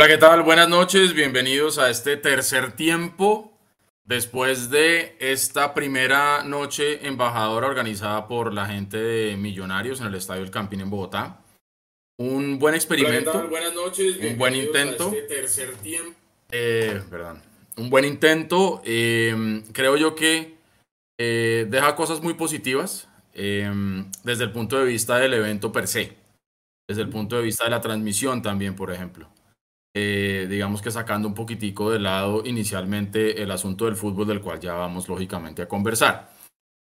Hola, ¿qué tal? Buenas noches, bienvenidos a este tercer tiempo después de esta primera noche embajadora organizada por la gente de Millonarios en el Estadio El Campín en Bogotá. Un buen experimento, Hola, Buenas noches, un buen intento. A este tercer tiempo. Eh, perdón, un buen intento. eh, creo yo que eh, deja cosas muy positivas eh, desde el punto de vista del evento per se, desde el punto de vista de la transmisión también, por ejemplo. Eh, digamos que sacando un poquitico de lado inicialmente el asunto del fútbol, del cual ya vamos lógicamente a conversar.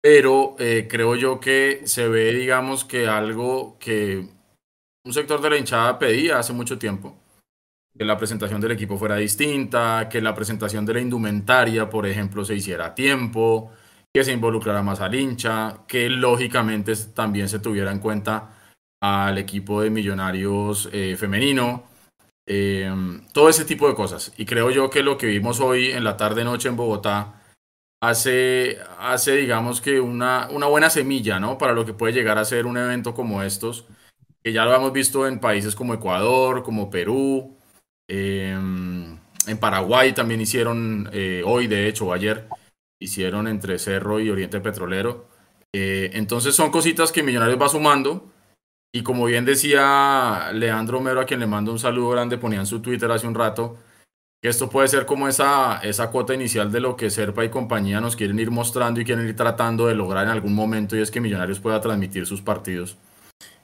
Pero eh, creo yo que se ve, digamos, que algo que un sector de la hinchada pedía hace mucho tiempo, que la presentación del equipo fuera distinta, que la presentación de la indumentaria, por ejemplo, se hiciera a tiempo, que se involucrara más al hincha, que lógicamente también se tuviera en cuenta al equipo de millonarios eh, femenino, eh, todo ese tipo de cosas. Y creo yo que lo que vimos hoy en la tarde-noche en Bogotá hace, hace digamos que una, una buena semilla, ¿no? Para lo que puede llegar a ser un evento como estos, que ya lo hemos visto en países como Ecuador, como Perú, eh, en Paraguay también hicieron, eh, hoy de hecho, o ayer, hicieron entre Cerro y Oriente Petrolero. Eh, entonces son cositas que Millonarios va sumando. Y como bien decía Leandro Mero, a quien le mando un saludo grande, ponía en su Twitter hace un rato, que esto puede ser como esa, esa cuota inicial de lo que Serpa y compañía nos quieren ir mostrando y quieren ir tratando de lograr en algún momento, y es que Millonarios pueda transmitir sus partidos.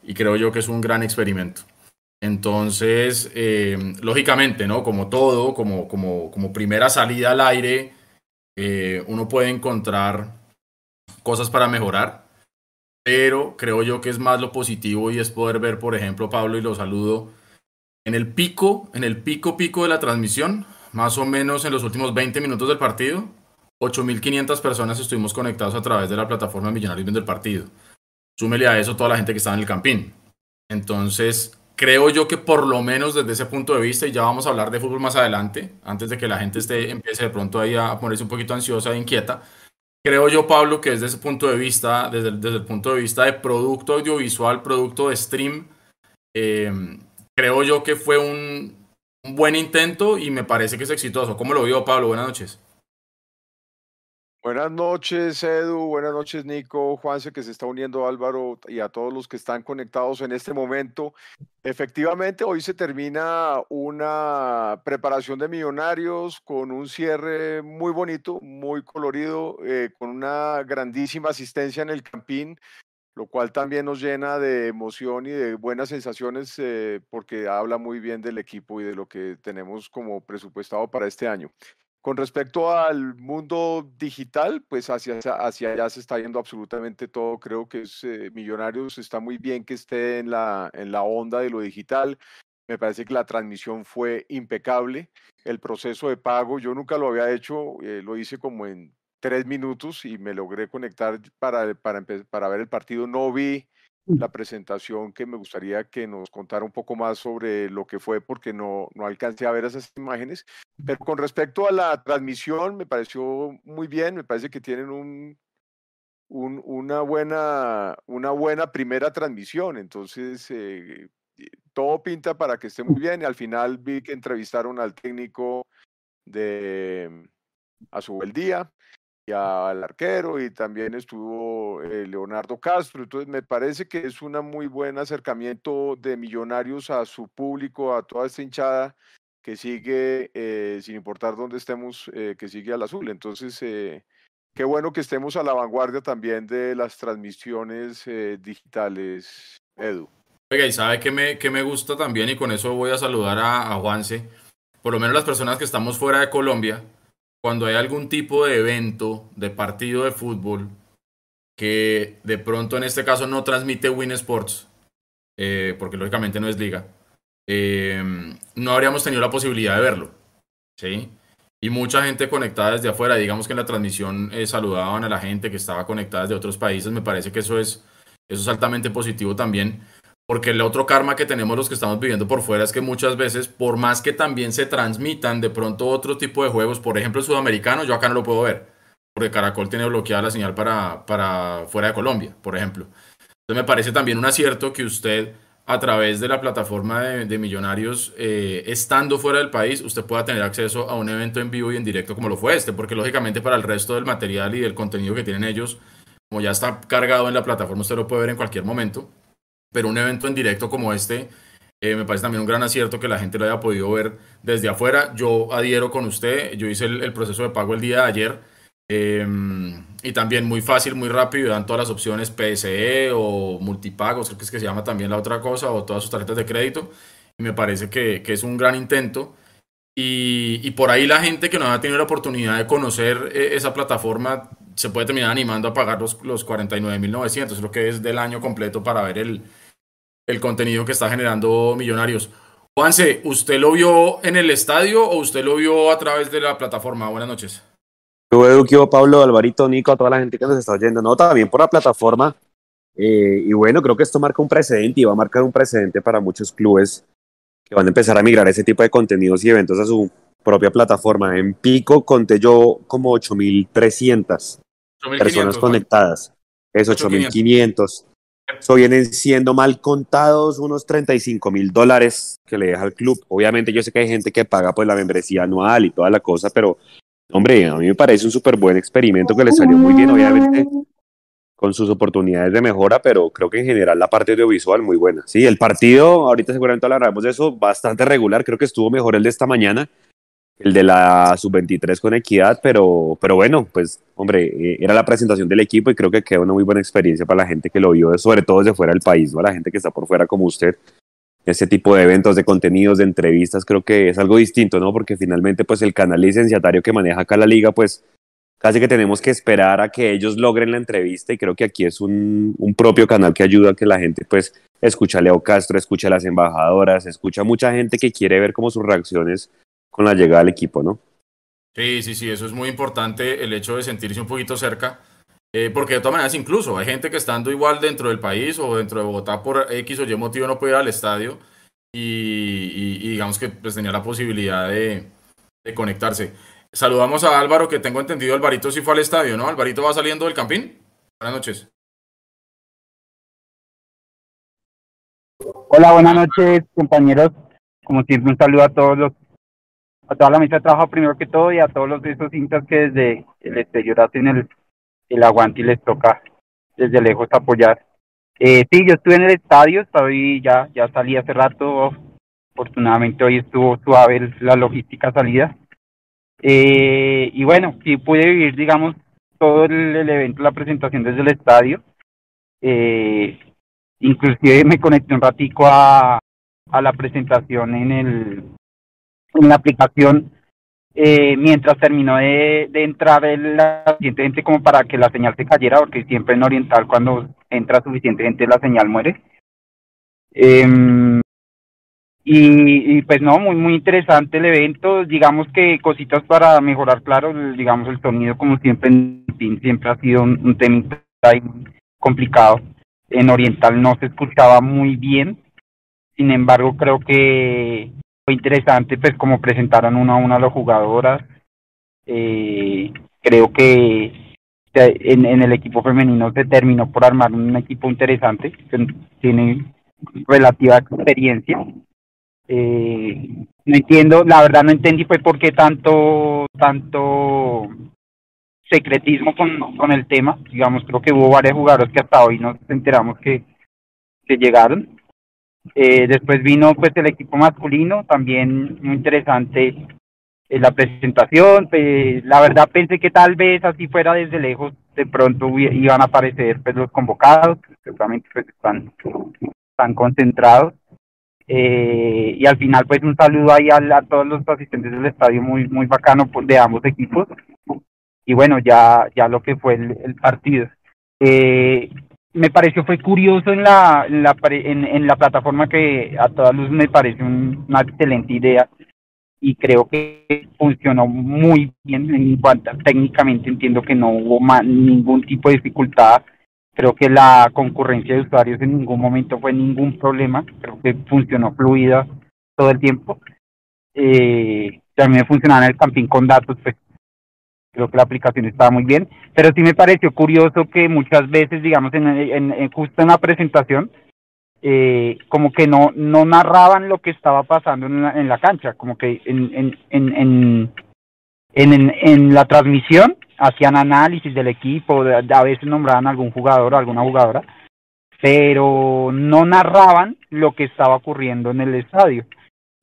Y creo yo que es un gran experimento. Entonces, eh, lógicamente, ¿no? Como todo, como, como, como primera salida al aire, eh, uno puede encontrar cosas para mejorar, pero creo yo que es más lo positivo y es poder ver, por ejemplo, Pablo, y lo saludo, en el pico, en el pico pico de la transmisión, más o menos en los últimos 20 minutos del partido, 8.500 personas estuvimos conectados a través de la plataforma Millonarios viendo el partido. Súmele a eso toda la gente que estaba en el campín. Entonces, creo yo que por lo menos desde ese punto de vista, y ya vamos a hablar de fútbol más adelante, antes de que la gente esté, empiece de pronto ahí a ponerse un poquito ansiosa e inquieta, creo yo, Pablo, que desde ese punto de vista, desde el, punto de vista de producto audiovisual, producto de stream, eh, creo yo que fue un, buen intento y me parece que es exitoso. ¿Cómo lo vio, Pablo? Buenas noches. Buenas noches, Edu. Buenas noches, Nico, Juanse, que se está uniendo Álvaro y a todos los que están conectados en este momento. Efectivamente, hoy se termina una preparación de millonarios con un cierre muy bonito, muy colorido, eh, con una grandísima asistencia en el campín, lo cual también nos llena de emoción y de buenas sensaciones eh, porque habla muy bien del equipo y de lo que tenemos como presupuestado para este año. Con respecto al mundo digital, pues hacia, hacia allá se está yendo absolutamente todo. Creo que es, eh, Millonarios está muy bien que esté en la, onda de lo digital. Me parece que la transmisión fue impecable. El proceso de pago, yo nunca lo había hecho, eh, lo hice como en tres minutos y me logré conectar para, para ver el partido. No vi la presentación que me gustaría que nos contara un poco más sobre lo que fue porque no, no alcancé a ver esas imágenes. Pero con respecto a la transmisión, me pareció muy bien, me parece que tienen un, un, una, buena, una buena primera transmisión, entonces eh, todo pinta para que esté muy bien y al final vi que entrevistaron al técnico de Azubeldía y al arquero y también estuvo eh, Leonardo Castro. Entonces me parece que es un muy buen acercamiento de millonarios a su público, a toda esta hinchada que sigue, eh, sin importar dónde estemos, eh, que sigue al azul. Entonces, eh, qué bueno que estemos a la vanguardia también de las transmisiones digitales, Edu. Oiga, y sabe que me, que me gusta también, y con eso voy a saludar a, a Juanse, por lo menos las personas que estamos fuera de Colombia, cuando hay algún tipo de evento, de partido de fútbol, que de pronto en este caso no transmite Win Sports, eh, porque lógicamente no es liga, eh, no habríamos tenido la posibilidad de verlo. ¿sí? Y mucha gente conectada desde afuera, digamos que en la transmisión eh, saludaban a la gente que estaba conectada desde otros países, me parece que eso es, eso es altamente positivo también, porque el otro karma que tenemos los que estamos viviendo por fuera es que muchas veces, por más que también se transmitan de pronto otro tipo de juegos, por ejemplo el sudamericano, yo acá no lo puedo ver, porque Caracol tiene bloqueada la señal para, para fuera de Colombia, por ejemplo. Entonces me parece también un acierto que usted, a través de la plataforma de, Millonarios, eh, estando fuera del país, usted pueda tener acceso a un evento en vivo y en directo como lo fue este, porque lógicamente para el resto del material y del contenido que tienen ellos, como ya está cargado en la plataforma, usted lo puede ver en cualquier momento, pero un evento en directo como este, eh, me parece también un gran acierto que la gente lo haya podido ver desde afuera. Yo adhiero con usted, yo hice el, proceso de pago el día de ayer. Em, y también muy fácil, muy rápido, dan todas las opciones PSE o multipagos, creo que es que se llama también la otra cosa, o todas sus tarjetas de crédito. Y me parece que, que es un gran intento. Y, y, por ahí la gente que no ha tenido la oportunidad de conocer eh, esa plataforma se puede terminar animando a pagar los, los 49.900, lo que es del año completo para ver el, el contenido que está generando Millonarios. Juanse, ¿usted lo vio en el estadio o usted lo vio a través de la plataforma? Buenas noches. Yo, Pablo, Alvarito, Nico, a toda la gente que nos está oyendo, no, también por la plataforma. Eh, y bueno, creo que esto marca un precedente y va a marcar un precedente para muchos clubes que van a empezar a migrar ese tipo de contenidos y eventos a su propia plataforma. En pico conté yo como 8.300 personas conectadas. Es 8.500. Vienen siendo mal contados unos 35 mil dólares que le deja al club. Obviamente yo sé que hay gente que paga pues la membresía anual y toda la cosa, pero hombre, a mí me parece un súper buen experimento que le salió muy bien, obviamente con sus oportunidades de mejora, pero creo que en general la parte audiovisual muy buena. Sí, el partido, ahorita seguramente hablaremos de eso, bastante regular, creo que estuvo mejor el de esta mañana, el de la sub-23 con equidad, pero, pero bueno, pues hombre, eh, era la presentación del equipo y creo que queda una muy buena experiencia para la gente que lo vio, sobre todo desde fuera del país, ¿no? la gente que está por fuera como usted. Ese tipo de eventos, de contenidos, de entrevistas, creo que es algo distinto, ¿no? Porque finalmente, pues el canal licenciatario que maneja acá la liga, pues casi que tenemos que esperar a que ellos logren la entrevista y creo que aquí es un, un propio canal que ayuda a que la gente, pues, escucha a Leo Castro, escucha a las embajadoras, escucha a mucha gente que quiere ver cómo sus reacciones con la llegada del equipo, ¿no? Sí, sí, sí, eso es muy importante, el hecho de sentirse un poquito cerca, eh, porque de todas maneras incluso hay gente que estando igual dentro del país o dentro de Bogotá por X o Y motivo no puede ir al estadio y, digamos que pues tenía la posibilidad de, conectarse. Saludamos a Álvaro, que tengo entendido, Alvarito sí fue al estadio, ¿no? Alvarito va saliendo del campín. Buenas noches. Hola, buenas noches, compañeros. Como siempre, un saludo a todos los a toda la mesa de trabajo primero que todo y a todos los de esos cintas que desde el exterior hacen el, el aguante y les toca desde lejos apoyar. Eh, sí, yo estuve en el estadio, estoy ya, ya salí hace rato, afortunadamente hoy estuvo suave la logística salida. Eh, y bueno, sí pude vivir, digamos, todo el, evento, la presentación desde el estadio. Eh, inclusive me conecté un ratico a, a la presentación en el en la aplicación eh, mientras terminó de, entrar el, la suficiente gente como para que la señal se cayera, porque siempre en Oriental cuando entra suficiente gente la señal muere. Eh, y, pues no, muy muy interesante el evento, digamos que cositas para mejorar, claro, digamos el sonido como siempre en fin, siempre ha sido un tema complicado. En Oriental no se escuchaba muy bien, sin embargo creo que interesante pues como presentaron uno a uno a las jugadoras. Eh, creo que en, el equipo femenino se terminó por armar un equipo interesante, que tiene relativa experiencia. Eh, no entiendo, la verdad no entendí fue por qué tanto, tanto secretismo con, con el tema. Digamos, creo que hubo varios jugadores que hasta hoy nos enteramos que, que llegaron. Eh, después vino pues el equipo masculino, también muy interesante eh, la presentación. Pues, la verdad pensé que tal vez así fuera desde lejos, de pronto iban a aparecer pues los convocados, seguramente pues están, están concentrados. Eh, y al final pues un saludo ahí a, a, todos los asistentes del estadio muy muy bacano pues, de ambos equipos y bueno ya ya lo que fue el, el partido eh, me pareció fue curioso en la, en la, en, la plataforma que a todas luces me parece una excelente idea y creo que funcionó muy bien en cuanto técnicamente entiendo que no hubo ningún tipo de dificultad. Creo que la concurrencia de usuarios en ningún momento fue ningún problema. Creo que funcionó fluida todo el tiempo. Eh, también funcionaba en el camping con datos pues creo que la aplicación estaba muy bien, pero sí me pareció curioso que muchas veces, digamos, en, justo en la presentación, eh, como que no, no narraban lo que estaba pasando en la, en la cancha, como que en, en, en, en, en, la transmisión hacían análisis del equipo, a veces nombraban a algún jugador o alguna jugadora, pero no narraban lo que estaba ocurriendo en el estadio.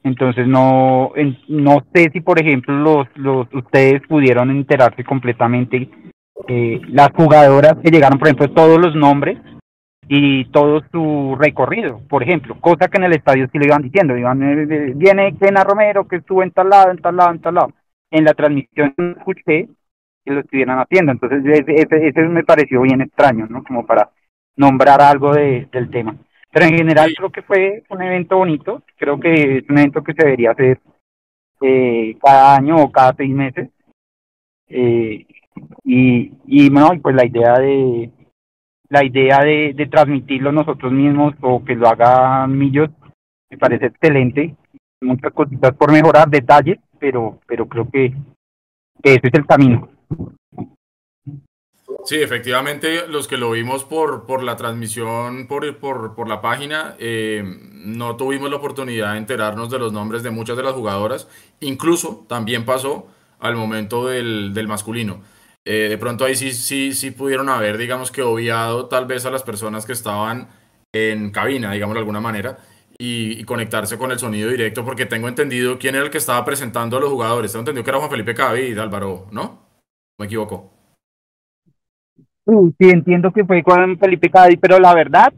Entonces no, no sé si por ejemplo los, los ustedes pudieron enterarse completamente eh, las jugadoras que llegaron, por ejemplo, todos los nombres y todo su recorrido, por ejemplo, cosa que en el estadio sí le iban diciendo, iban, eh, eh, viene Kena Romero que estuvo en tal lado, en tal lado, en tal lado. En la transmisión escuché que lo estuvieran haciendo, entonces ese, ese me pareció bien extraño, ¿no? Como para nombrar algo de, del tema. Pero en general creo que fue un evento bonito, creo que es un evento que se debería hacer eh, cada año o cada seis meses. Eh, y, y bueno, pues la idea de la idea de, de transmitirlo nosotros mismos o que lo hagan Millos me parece excelente. Muchas cositas por mejorar, detalles, pero, pero creo que, que ese es el camino. Sí, efectivamente, los que lo vimos por, por la transmisión, por, por, por la página, eh, no tuvimos la oportunidad de enterarnos de los nombres de muchas de las jugadoras. Incluso también pasó al momento del, del masculino. Eh, de pronto ahí sí, sí, sí pudieron haber, digamos que obviado tal vez a las personas que estaban en cabina, digamos de alguna manera, y, conectarse con el sonido directo, porque tengo entendido quién era el que estaba presentando a los jugadores. Tengo entendido que era Juan Felipe Cavid, Álvaro, ¿no? Me equivoco. Sí, entiendo que fue con Felipe Cádiz, pero la verdad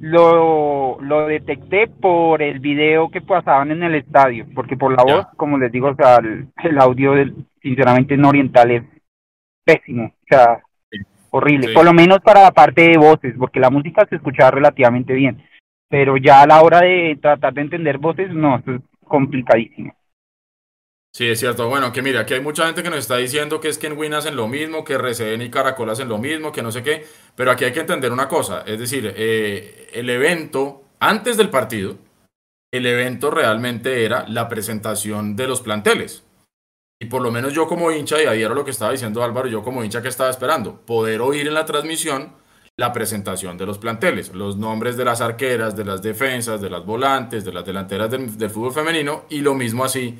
lo, lo detecté por el video que pasaban en el estadio, porque por la voz, como les digo, o sea, el, audio del, sinceramente en oriental es pésimo, o sea, horrible, por lo menos para la parte de voces, porque la música se escuchaba relativamente bien, pero ya a la hora de tratar de entender voces, no, es complicadísimo. Sí, es cierto. Bueno, que mira, aquí hay mucha gente que nos está diciendo que es que en Win hacen lo mismo, que RCN y Caracol hacen lo mismo, que no sé qué, pero aquí hay que entender una cosa, es decir, eh, el evento, antes del partido, el evento realmente era la presentación de los planteles. Y por lo menos yo como hincha, y ahí era lo que estaba diciendo Álvaro, yo como hincha que estaba esperando, poder oír en la transmisión la presentación de los planteles, los nombres de las arqueras, de las defensas, de las volantes, de las delanteras del, del fútbol femenino, y lo mismo así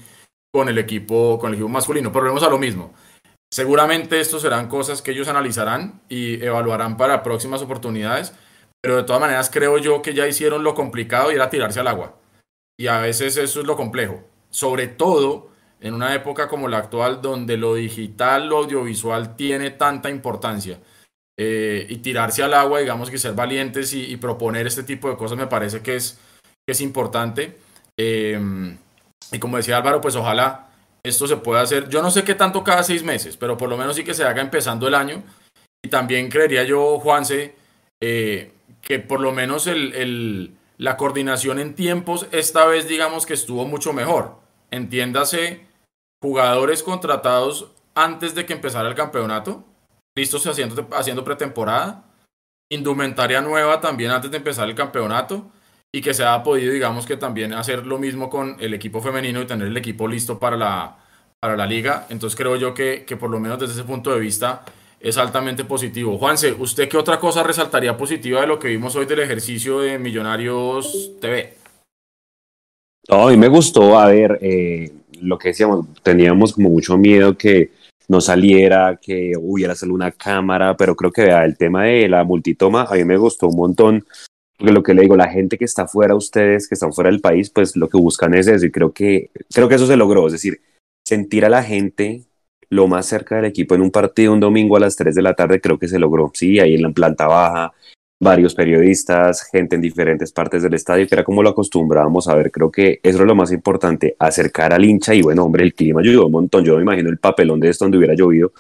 con el equipo, con el equipo masculino. Pero volvemos a lo mismo. Seguramente esto serán cosas que ellos analizarán y evaluarán para próximas oportunidades, pero de todas maneras creo yo que ya hicieron lo complicado y era tirarse al agua. Y a veces eso es lo complejo, sobre todo en una época como la actual donde lo digital, lo audiovisual tiene tanta importancia. Eh, y tirarse al agua, digamos que ser valientes y, proponer este tipo de cosas me parece que es, es importante. Eh, y como decía Álvaro, pues ojalá esto se pueda hacer, yo no sé qué tanto cada seis meses, pero por lo menos sí que se haga empezando el año. Y también creería yo, Juanse, eh, que por lo menos la coordinación en tiempos esta vez digamos que estuvo mucho mejor. Entiéndase, jugadores contratados antes de que empezara el campeonato, listos haciendo, haciendo pretemporada, indumentaria nueva también antes de empezar el campeonato y que se ha podido, digamos que también hacer lo mismo con el equipo femenino y tener el equipo listo para la, para la liga. Entonces creo yo que, que por lo menos desde ese punto de vista es altamente positivo. Juanse, ¿usted qué otra cosa resaltaría positiva de lo que vimos hoy del ejercicio de Millonarios TV? A mí me gustó, a ver, eh, lo que decíamos, teníamos como mucho miedo que no saliera, que hubiera solo una cámara, pero creo que vea, el tema de la multitoma a mí me gustó un montón lo que le digo, la gente que está fuera, ustedes que están fuera del país, pues lo que buscan es eso y creo que, creo que eso se logró, es decir, sentir a la gente lo más cerca del equipo en un partido un domingo a las 3 de la tarde, creo que se logró, sí, ahí en la planta baja, varios periodistas, gente en diferentes partes del estadio, que era como lo acostumbrábamos a ver, creo que eso es lo más importante, acercar al hincha y bueno, hombre, el clima ayudó un montón, yo me imagino el papelón de esto donde hubiera llovido,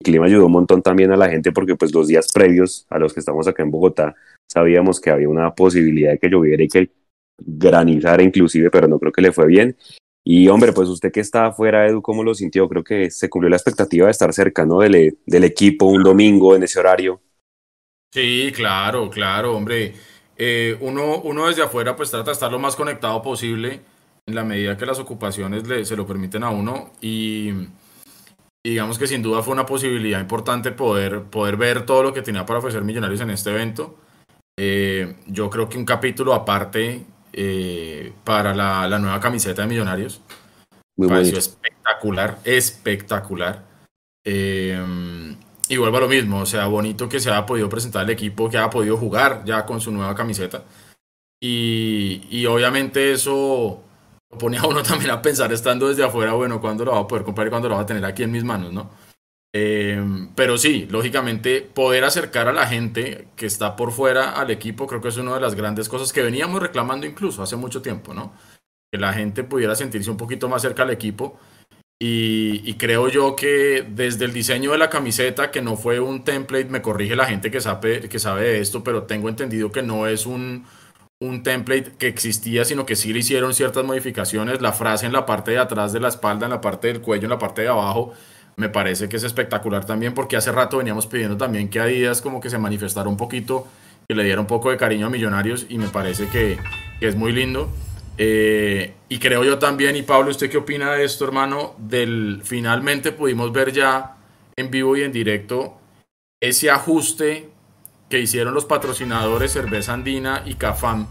el clima ayudó un montón también a la gente porque pues los días previos a los que estamos acá en Bogotá, sabíamos que había una posibilidad de que lloviera y que granizara inclusive, pero no creo que le fue bien. Y hombre, pues usted que está afuera, Edu, ¿cómo lo sintió? Creo que se cumplió la expectativa de estar cercano del, del equipo un domingo en ese horario. Sí, claro, claro, hombre. Eh, uno, uno desde afuera pues trata de estar lo más conectado posible en la medida que las ocupaciones le, se lo permiten a uno y, y, digamos que sin duda fue una posibilidad importante poder, poder ver todo lo que tenía para ofrecer Millonarios en este evento Eh, yo creo que un capítulo aparte eh, para la, la, nueva camiseta de Millonarios. Muy pareció espectacular, espectacular. Eh, y vuelvo a lo mismo, o sea, bonito que se haya podido presentar el equipo, que haya podido jugar ya con su nueva camiseta. Y, y obviamente eso lo pone a uno también a pensar estando desde afuera, bueno, ¿cuándo lo va a poder comprar y cuándo lo va a tener aquí en mis manos, no? Eh, pero sí, lógicamente, poder acercar a la gente que está por fuera al equipo, creo que es una de las grandes cosas que veníamos reclamando incluso hace mucho tiempo, ¿no? Que la gente pudiera sentirse un poquito más cerca al equipo. Y, creo yo que desde el diseño de la camiseta, que no fue un template, me corrige la gente que sabe, que sabe de esto, pero tengo entendido que no es un, un template que existía, sino que sí le hicieron ciertas modificaciones. La frase en la parte de atrás de la espalda, en la parte del cuello, en la parte de abajo, me parece que es espectacular también porque hace rato veníamos pidiendo también que Adidas como que se manifestara un poquito, que le diera un poco de cariño a Millonarios y me parece que, es muy lindo. Eh, y creo yo también, y Pablo, ¿usted qué opina de esto, hermano? Del finalmente pudimos ver ya en vivo y en directo ese ajuste que hicieron los patrocinadores Cerveza Andina y Cafam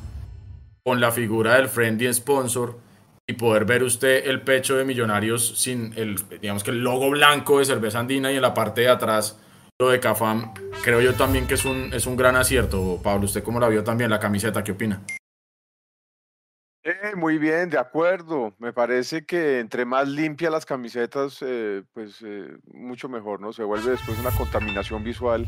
con la figura del friendly sponsor y poder ver usted el pecho de Millonarios sin el, digamos que el logo blanco de Cerveza Andina y en la parte de atrás lo de Cafam, creo yo también que es un, es un gran acierto. Pablo, ¿usted cómo la vio también la camiseta? ¿Qué opina? Eh, muy bien, de acuerdo. Me parece que entre más limpias las camisetas, eh, pues eh, mucho mejor, ¿no? Se vuelve después una contaminación visual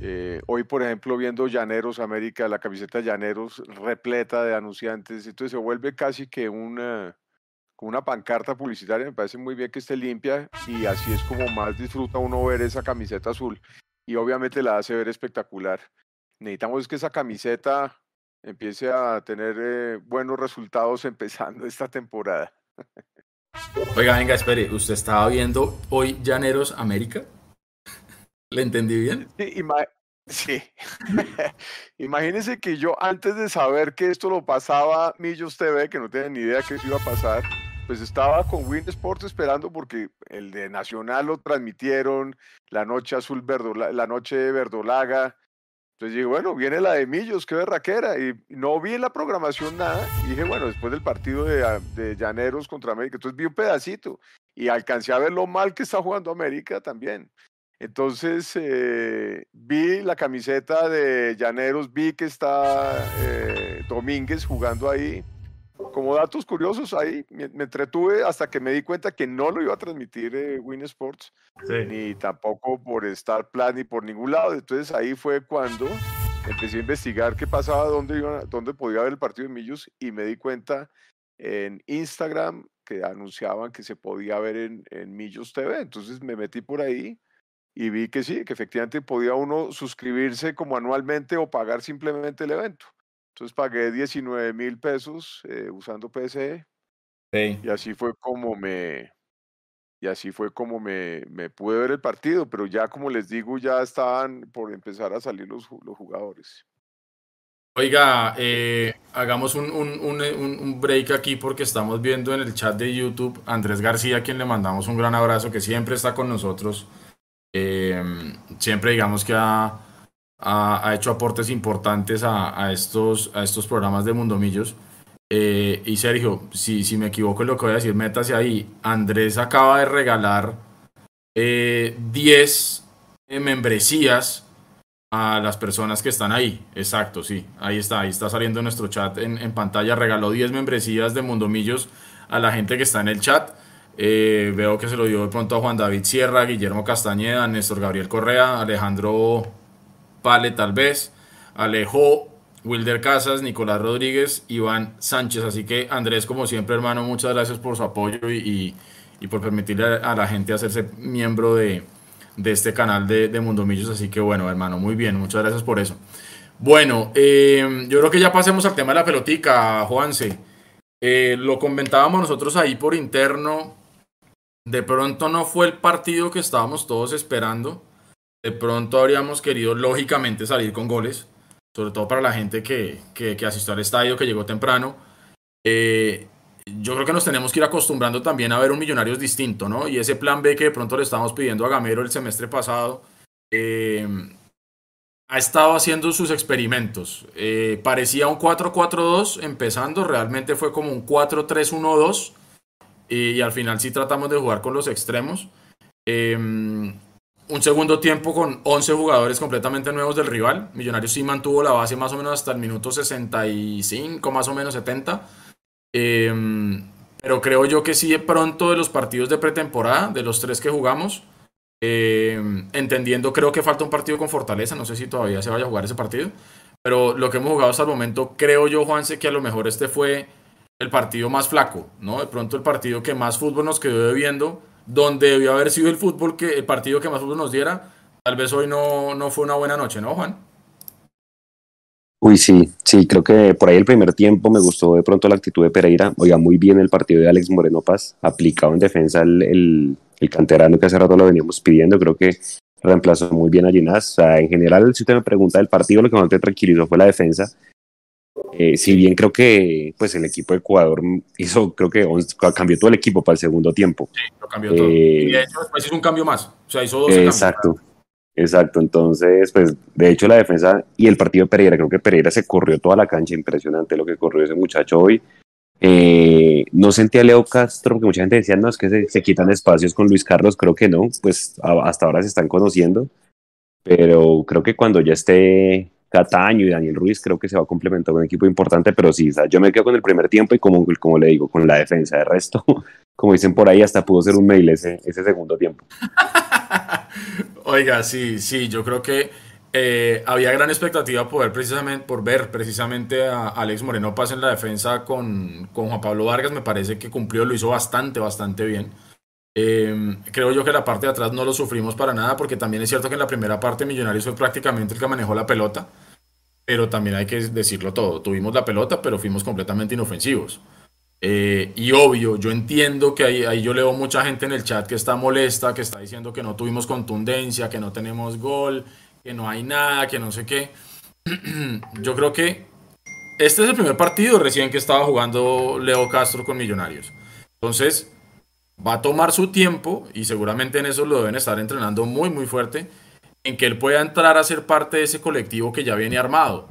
eh, hoy, por ejemplo, viendo Llaneros América, la camiseta Llaneros repleta de anunciantes, entonces se vuelve casi que una, una pancarta publicitaria. Me parece muy bien que esté limpia y así es como más disfruta uno ver esa camiseta azul y obviamente la hace ver espectacular. Necesitamos que esa camiseta empiece a tener eh, buenos resultados empezando esta temporada. Oiga, venga, espere, ¿usted estaba viendo hoy Llaneros América? ¿Le entendí bien? Sí, imagínense que yo antes de saber que esto lo pasaba Millos TV, que no tenía ni idea que eso iba a pasar, pues estaba con Win Sports esperando porque el de Nacional lo transmitieron, la noche azul, la noche verdolaga. Entonces dije, bueno, viene la de Millos, qué berraquera. Y no vi en la programación nada. Y dije, bueno, después del partido de, ah, de Llaneros contra América, entonces vi un pedacito y alcancé a ver lo mal que está jugando América también. Entonces eh, vi la camiseta de Llaneros, vi que está eh, Domínguez jugando ahí. Como datos curiosos ahí, me, entretuve hasta que me di cuenta que no lo iba a transmitir eh, Win Sports, ni tampoco por Star Plan ni por ningún lado. Entonces ahí fue cuando empecé a investigar qué pasaba, dónde, iba, dónde podía ver el partido de Millos y me di cuenta en Instagram que anunciaban que se podía ver en, en Millos TV. Entonces me metí por ahí y vi que sí, que efectivamente podía uno suscribirse como anualmente o pagar simplemente el evento. Entonces pagué 19 mil pesos eh, usando PSE y así fue como me y así fue como me, me, pude ver el partido, pero ya como les digo, ya estaban por empezar a salir los, los jugadores. Oiga, eh, hagamos un, un, un, un, break aquí porque estamos viendo en el chat de YouTube Andrés García, a quien le mandamos un gran abrazo, que siempre está con nosotros eh, siempre digamos que ha, ha, hecho aportes importantes a, estos, a estos programas de Mundomillos. Eh, y Sergio, si, si me equivoco en lo que voy a decir, métase ahí. Andrés acaba de regalar 10 eh, membresías a las personas que están ahí. Exacto, sí. Ahí está, ahí está saliendo nuestro chat en, en pantalla. Regaló 10 membresías de Mundomillos a la gente que está en el chat. Eh, veo que se lo dio de pronto a Juan David Sierra, Guillermo Castañeda, Néstor Gabriel Correa, Alejandro Pale tal vez, Alejo, Wilder Casas, Nicolás Rodríguez, Iván Sánchez. Así que Andrés, como siempre hermano, muchas gracias por su apoyo y, por permitirle a la gente hacerse miembro de, este canal de, de Mundomillos. Así que bueno, hermano, muy bien, muchas gracias por eso. Bueno, eh, yo creo que ya pasemos al tema de la pelotica, Juanse. Eh, lo comentábamos nosotros ahí por interno de pronto no fue el partido que estábamos todos esperando. De pronto habríamos querido, lógicamente, salir con goles, sobre todo para la gente que, que, asistió al estadio, que llegó temprano. Eh, yo creo que nos tenemos que ir acostumbrando también a ver un Millonarios distinto, ¿no? Y ese plan B que de pronto le estamos pidiendo a Gamero el semestre pasado, eh, ha estado haciendo sus experimentos. Eh, parecía un 4-4-2 empezando, realmente fue como un 4-3-1-2 y, al final sí tratamos de jugar con los extremos. Em, un segundo tiempo con 11 jugadores completamente nuevos del rival. Millonarios sí mantuvo la base más o menos hasta el minuto 65, más o menos 70. Em, pero creo yo que sí de pronto de los partidos de pretemporada, de los tres que jugamos, em, entendiendo creo que falta un partido con Fortaleza, no sé si todavía se vaya a jugar ese partido, pero lo que hemos jugado hasta el momento, creo yo, Juanse, que a lo mejor este fue el partido más flaco, ¿no? De pronto el partido que más fútbol nos quedó debiendo donde debió haber sido el fútbol que el partido que más fútbol nos diera, tal vez hoy no, no fue una buena noche, ¿no, Juan? Uy, sí, sí, creo que por ahí el primer tiempo me gustó de pronto la actitud de Pereira. Oiga, muy bien el partido de Alex Moreno Paz, aplicado en defensa el, el, canterano que hace rato lo veníamos pidiendo. Creo que reemplazó muy bien a Ginás. O sea, en general, si usted me pregunta del partido, lo que más me tranquilizó fue la defensa. Eh, si bien creo que pues el equipo de Ecuador hizo, creo que cambió todo el equipo para el segundo tiempo. Sí, lo cambió todo. Eh, y de hecho después hizo un cambio más. O sea, hizo dos Exacto. Exacto, entonces, pues, de hecho la defensa y el partido de Pereira, creo que Pereira se corrió toda la cancha, impresionante lo que corrió ese muchacho hoy. Eh, no sentía a Leo Castro, porque mucha gente decía, no, es que se, se, quitan espacios con Luis Carlos, creo que no, pues hasta ahora se están conociendo, pero creo que cuando ya esté Cataño y Daniel Ruiz creo que se va a complementar con un equipo importante, pero sí, yo me quedo con el primer tiempo y como, como le digo, con la defensa. De resto, como dicen por ahí, hasta pudo ser un mail ese, ese segundo tiempo. Oiga, sí, sí, yo creo que eh, había gran expectativa por ver precisamente, por ver precisamente a Alex Moreno Paz en la defensa con, con Juan Pablo Vargas. Me parece que cumplió, lo hizo bastante, bastante bien. Em, creo yo que la parte de atrás no lo sufrimos para nada, porque también es cierto que en la primera parte Millonarios fue prácticamente el que manejó la pelota, pero también hay que decirlo todo. Tuvimos la pelota, pero fuimos completamente inofensivos. Eh, y obvio, yo entiendo que ahí, ahí yo leo mucha gente en el chat que está molesta, que está diciendo que no tuvimos contundencia, que no tenemos gol, que no hay nada, que no sé qué. yo creo que este es el primer partido recién que estaba jugando Leo Castro con Millonarios. Entonces, va a tomar su tiempo y seguramente en eso lo deben estar entrenando muy muy fuerte en que él pueda entrar a ser parte de ese colectivo que ya viene armado,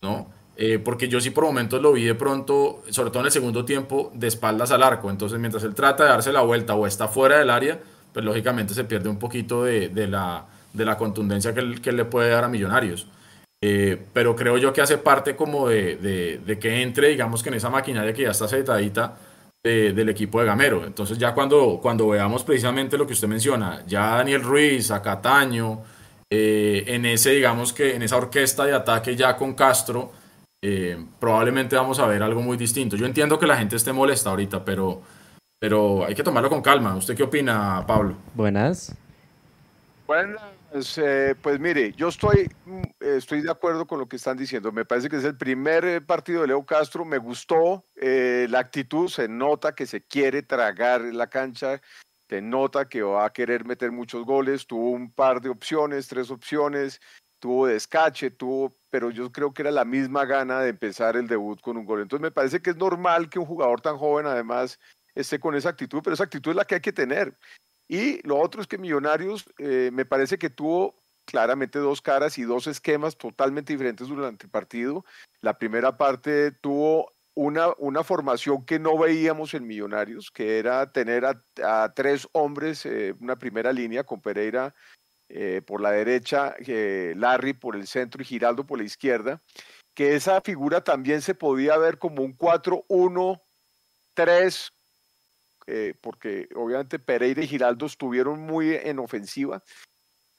¿no? Eh, porque yo sí por momentos lo vi de pronto, sobre todo en el segundo tiempo, de espaldas al arco. Entonces, mientras él trata de darse la vuelta o está fuera del área, pues lógicamente se pierde un poquito de, de, la, de la, contundencia que le puede dar a Millonarios. Eh, pero creo yo que hace parte como de, de, que entre, digamos que en esa maquinaria que ya está acetadita, del equipo de Gamero. Entonces ya cuando, cuando veamos precisamente lo que usted menciona, ya Daniel Ruiz, a Cataño, eh, en ese, digamos que en esa orquesta de ataque ya con Castro, eh, probablemente vamos a ver algo muy distinto. Yo entiendo que la gente esté molesta ahorita, pero, pero hay que tomarlo con calma. ¿Usted qué opina, Pablo? Buenas. Buenas. Pues, pues, mire, yo estoy, mm, estoy de acuerdo con lo que están diciendo. Me parece que es el primer eh, partido de Leo Castro. Me gustó eh, la actitud. Se nota que se quiere tragar la cancha. Se nota que va a querer meter muchos goles. Tuvo un par de opciones, tres opciones. Tuvo descache, tuvo, pero yo creo que era la misma gana de empezar el debut con un gol. Entonces me parece que es normal que un jugador tan joven además esté con esa actitud, pero esa actitud es la que hay que tener. Y lo otro es que Millonarios eh, me parece que tuvo claramente dos caras y dos esquemas totalmente diferentes durante el partido. La primera parte tuvo una, una formación que no veíamos en Millonarios, que era tener a, tres hombres, eh, una primera línea con Pereira eh, por la derecha, Larry por el centro y Giraldo por la izquierda, que esa figura también se podía ver como un 4-1-3 eh, porque obviamente Pereira y Giraldo estuvieron muy en ofensiva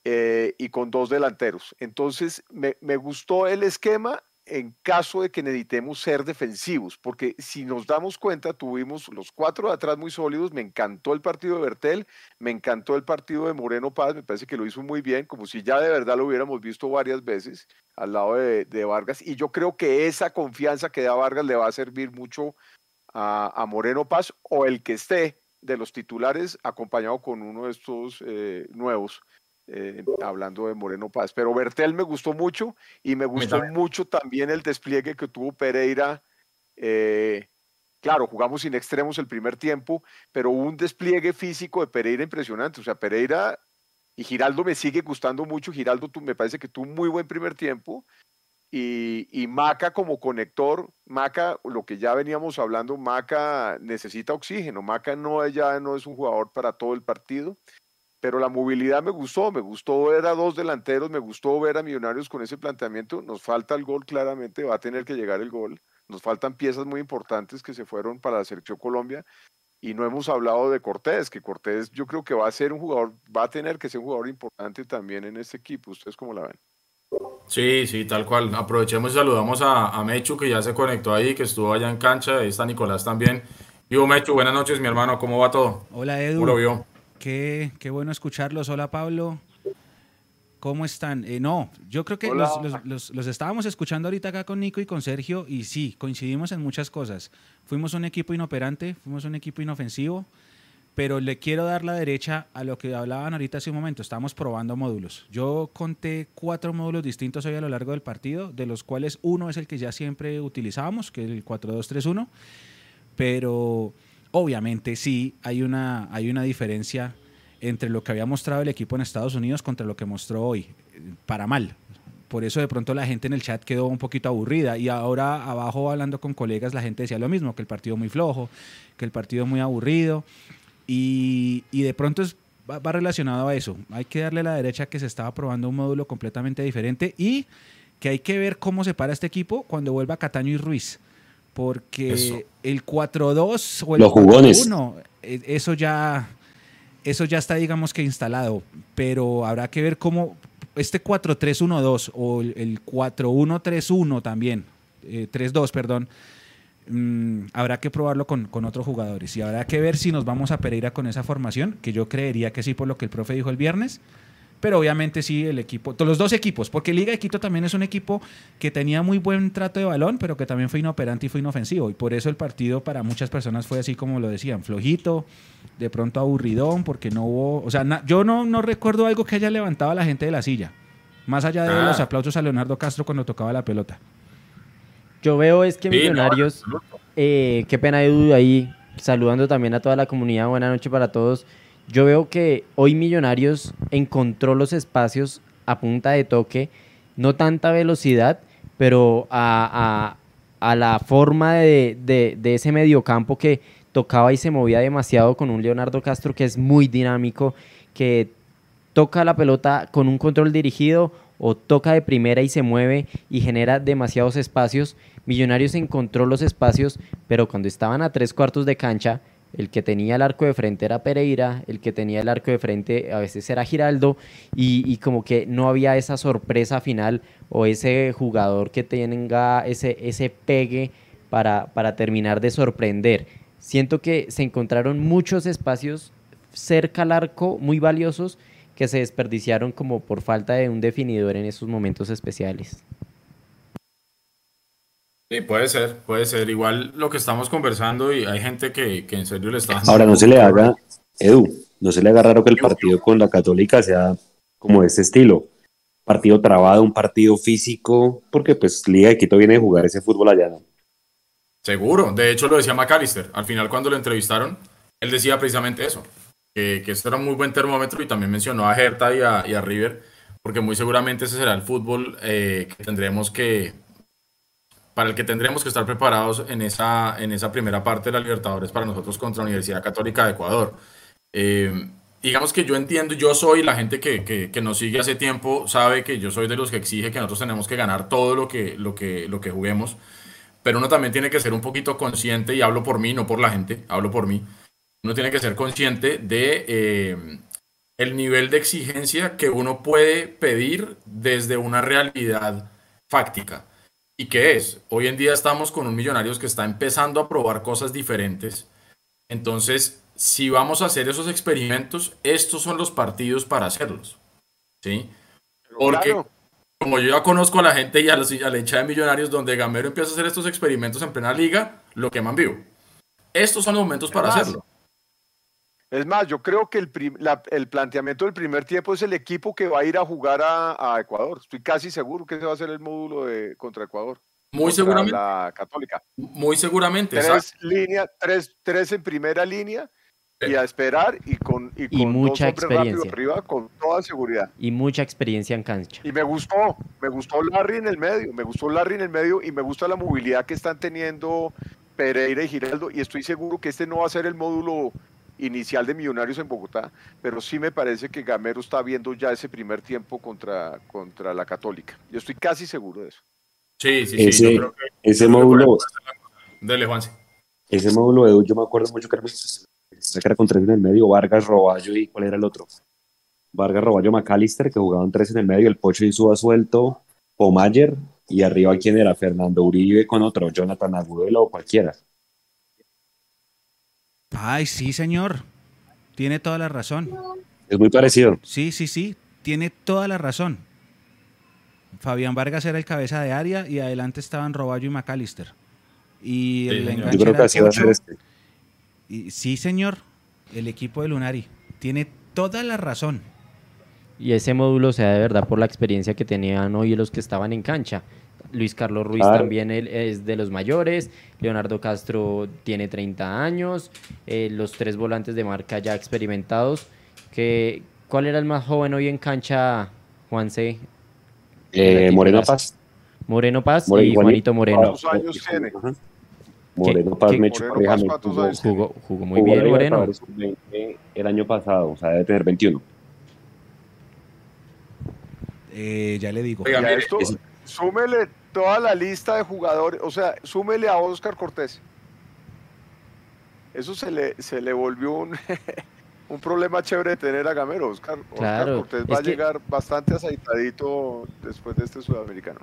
eh, y con dos delanteros. Entonces, me, me, gustó el esquema en caso de que necesitemos ser defensivos, porque si nos damos cuenta, tuvimos los cuatro de atrás muy sólidos, me encantó el partido de Bertel, me encantó el partido de Moreno Paz, me parece que lo hizo muy bien, como si ya de verdad lo hubiéramos visto varias veces al lado de, de Vargas, y yo creo que esa confianza que da Vargas le va a servir mucho a, Moreno Paz o el que esté de los titulares acompañado con uno de estos eh, nuevos, eh, hablando de Moreno Paz. Pero Bertel me gustó mucho y me gustó mucho también el despliegue que tuvo Pereira. Eh, claro, jugamos sin extremos el primer tiempo, pero hubo un despliegue físico de Pereira impresionante. O sea, Pereira Y Giraldo me sigue gustando mucho. Giraldo tú, me parece que tuvo un muy buen primer tiempo. Y, y, Maca como conector, Maca, lo que ya veníamos hablando, Maca necesita oxígeno. Maca no, ya no es un jugador para todo el partido, pero la movilidad me gustó. Me gustó ver a dos delanteros, me gustó ver a Millonarios con ese planteamiento. Nos falta el gol, claramente, va a tener que llegar el gol. Nos faltan piezas muy importantes que se fueron para la selección Colombia y no hemos hablado de Cortés, que Cortés yo creo que va a ser un jugador, va a tener que ser un jugador importante también en este equipo. ¿Ustedes cómo la ven? Sí, sí, tal cual. Aprovechemos y saludamos a, a, Mechu, que ya se conectó ahí, que estuvo allá en cancha. Ahí está Nicolás también. Yo, Mechu, buenas noches, mi hermano. ¿Cómo va todo? Hola, Edu. ¿Cómo lo vio? Qué, qué bueno escucharlos. Hola, Pablo. ¿Cómo están? Eh, no, yo creo que los, los, los, los, estábamos escuchando ahorita acá con Nico y con Sergio y sí, coincidimos en muchas cosas. Fuimos un equipo inoperante, fuimos un equipo inofensivo, pero le quiero dar la derecha a lo que hablaban ahorita hace un momento. Estamos probando módulos. Yo conté cuatro módulos distintos hoy a lo largo del partido, de los cuales uno es el que ya siempre utilizábamos, que es el 4-2-3-1, pero obviamente sí hay una, hay una diferencia entre lo que había mostrado el equipo en Estados Unidos contra lo que mostró hoy, para mal. Por eso de pronto la gente en el chat quedó un poquito aburrida y ahora abajo hablando con colegas la gente decía lo mismo, que el partido muy flojo, que el partido muy aburrido y, y de pronto es, va, va, relacionado a eso. Hay que darle a la derecha que se estaba probando un módulo completamente diferente y que hay que ver cómo se para este equipo cuando vuelva Cataño y Ruiz. Porque eso. el 4-2 o el 4-1, eso ya eso ya está, digamos que instalado, pero habrá que ver cómo este 4-3-1-2 o el 4-1-3-1 también, eh, 3-2, perdón, mmm, habrá que probarlo con, con, otros jugadores y habrá que ver si nos vamos a Pereira con esa formación, que yo creería que sí por lo que el profe dijo el viernes, pero obviamente sí el equipo, los dos equipos, porque Liga de Quito también es un equipo que tenía muy buen trato de balón, pero que también fue inoperante y fue inofensivo, y por eso el partido para muchas personas fue así como lo decían, flojito, de pronto aburridón, porque no hubo, o sea, na, yo no, no recuerdo algo que haya levantado a la gente de la silla, más allá de ah. los aplausos a Leonardo Castro cuando tocaba la pelota. Yo veo es que sí, Millonarios, no, eh, qué pena Edu ahí, saludando también a toda la comunidad, buena noche para todos. Yo veo que hoy Millonarios encontró los espacios a punta de toque, no tanta velocidad, pero a, a, a la forma de, de, de, ese mediocampo que tocaba y se movía demasiado con un Leonardo Castro que es muy dinámico, que toca la pelota con un control dirigido o toca de primera y se mueve y genera demasiados espacios. Millonarios encontró los espacios, pero cuando estaban a tres cuartos de cancha, el que tenía el arco de frente era Pereira, el que tenía el arco de frente a veces era Giraldo, y, como que no había esa sorpresa final o ese jugador que tenga ese, ese pegue para, para terminar de sorprender. Siento que se encontraron muchos espacios cerca al arco muy valiosos que se desperdiciaron como por falta de un definidor en esos momentos especiales. Sí, puede ser, puede ser. Igual lo que estamos conversando y hay gente que, que en serio le está... Ahora no se le haga, Edu, no se le haga raro que el partido con la Católica sea como de este estilo. Partido trabado, un partido físico, porque pues Liga de Quito viene a jugar ese fútbol allá, ¿no? Seguro, de hecho lo decía McAllister. Al final cuando lo entrevistaron, él decía precisamente eso, que, que era un muy buen termómetro y también mencionó a Hertha y a, y a River, porque muy seguramente ese será el fútbol eh, que tendremos que, para el que tendremos que estar preparados en esa, en esa primera parte de la Libertadores para nosotros contra la Universidad Católica de Ecuador. Eh, digamos que yo entiendo, yo soy la gente que, que, que, nos sigue hace tiempo, sabe que yo soy de los que exige que nosotros tenemos que ganar todo lo que, lo que, lo que juguemos, pero uno también tiene que ser un poquito consciente, y hablo por mí, no por la gente, hablo por mí, uno tiene que ser consciente de eh, el nivel de exigencia que uno puede pedir desde una realidad fáctica. ¿Y qué es? Hoy en día estamos con un Millonarios que está empezando a probar cosas diferentes. Entonces, si vamos a hacer esos experimentos, estos son los partidos para hacerlos. ¿Sí? Porque, claro. como yo ya conozco a la gente y a la, a la hincha de Millonarios, donde Gamero empieza a hacer estos experimentos en plena liga, lo queman vivo. Estos son los momentos para hacerlo. Es más, yo creo que el, la, el, planteamiento del primer tiempo es el equipo que va a ir a jugar a, a, Ecuador. Estoy casi seguro que ese va a ser el módulo de contra Ecuador. Muy contra seguramente. La Católica. Muy seguramente. Tres, línea, tres, tres en primera línea y a esperar y con, y Y con mucha dos hombres rápidos experiencia. arriba con toda seguridad. Y mucha experiencia en cancha. Y me gustó, me gustó Larry en el medio, me gustó Larry en el medio y me gusta la movilidad que están teniendo Pereira y Giraldo y estoy seguro que este no va a ser el módulo inicial de Millonarios en Bogotá, pero sí me parece que Gamero está viendo ya ese primer tiempo contra, contra la Católica. Yo estoy casi seguro de eso. Sí, sí, sí. Ese- yo creo que- Ese módulo. Dele, Juanse. ese módulo de Edu, yo me acuerdo mucho que era, con tres en el medio, Vargas, Roballo y ¿cuál era el otro? Vargas, Roballo, McAllister, que jugaban tres en el medio, el Pocho Insúa suelto, Pomayer, y arriba quién era, Fernando Uribe con otro, Jonathan Agudelo o cualquiera. Ay, sí, señor. Tiene toda la razón. Es muy parecido. Sí, sí, sí. Tiene toda la razón. Fabián Vargas era el cabeza de área y adelante estaban Roballo y McAllister. Y Sí, el señor. enganche Yo creo era que así va a ser Pocho. este. Y- sí, señor. El equipo de Lunari. Tiene toda la razón. Y ese módulo se da de verdad por la experiencia que tenían hoy los que estaban en cancha. Luis Carlos Ruiz Claro. también él es de los mayores, Leonardo Castro tiene 30 años, eh, los tres volantes de marca ya experimentados. Que, ¿Cuál era el más joven hoy en cancha, Juanse? Eh, Moreno Paz. Moreno Paz More- y Juanito Moreno. ¿Cuántos años tiene? Moreno Paz, me jugó-? Jugó, muy jugó bien Moreno. Libertadores sub-20 el año pasado, o sea, debe tener 21. Eh, ya le digo. Oiga, Y a mire, esto, ese- súmele toda la lista de jugadores, o sea, súmele a Oscar Cortés. Eso se le, se le volvió un, un problema chévere de tener a Gamero. Oscar, Oscar Claro, Cortés va a que- llegar bastante aceitadito después de este sudamericano.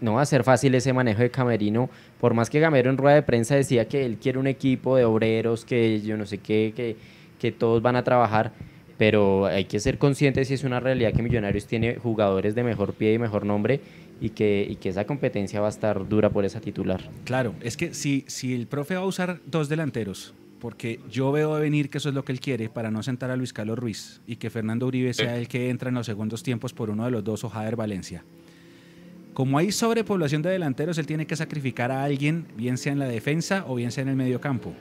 No va a ser fácil ese manejo de Camerino, por más que Gamero en rueda de prensa decía que él quiere un equipo de obreros, que yo no sé qué, que, que todos van a trabajar, pero hay que ser conscientes si es una realidad que Millonarios tiene jugadores de mejor pie y mejor nombre y que, y que esa competencia va a estar dura por esa titular. Claro, es que si, si el profe va a usar dos delanteros, porque yo veo venir que eso es lo que él quiere para no sentar a Luis Carlos Ruiz y que Fernando Uribe sea el que entra en los segundos tiempos por uno de los dos o Jader Valencia. Como hay sobrepoblación de delanteros, él tiene que sacrificar a alguien, bien sea en la defensa o bien sea en el medio campo.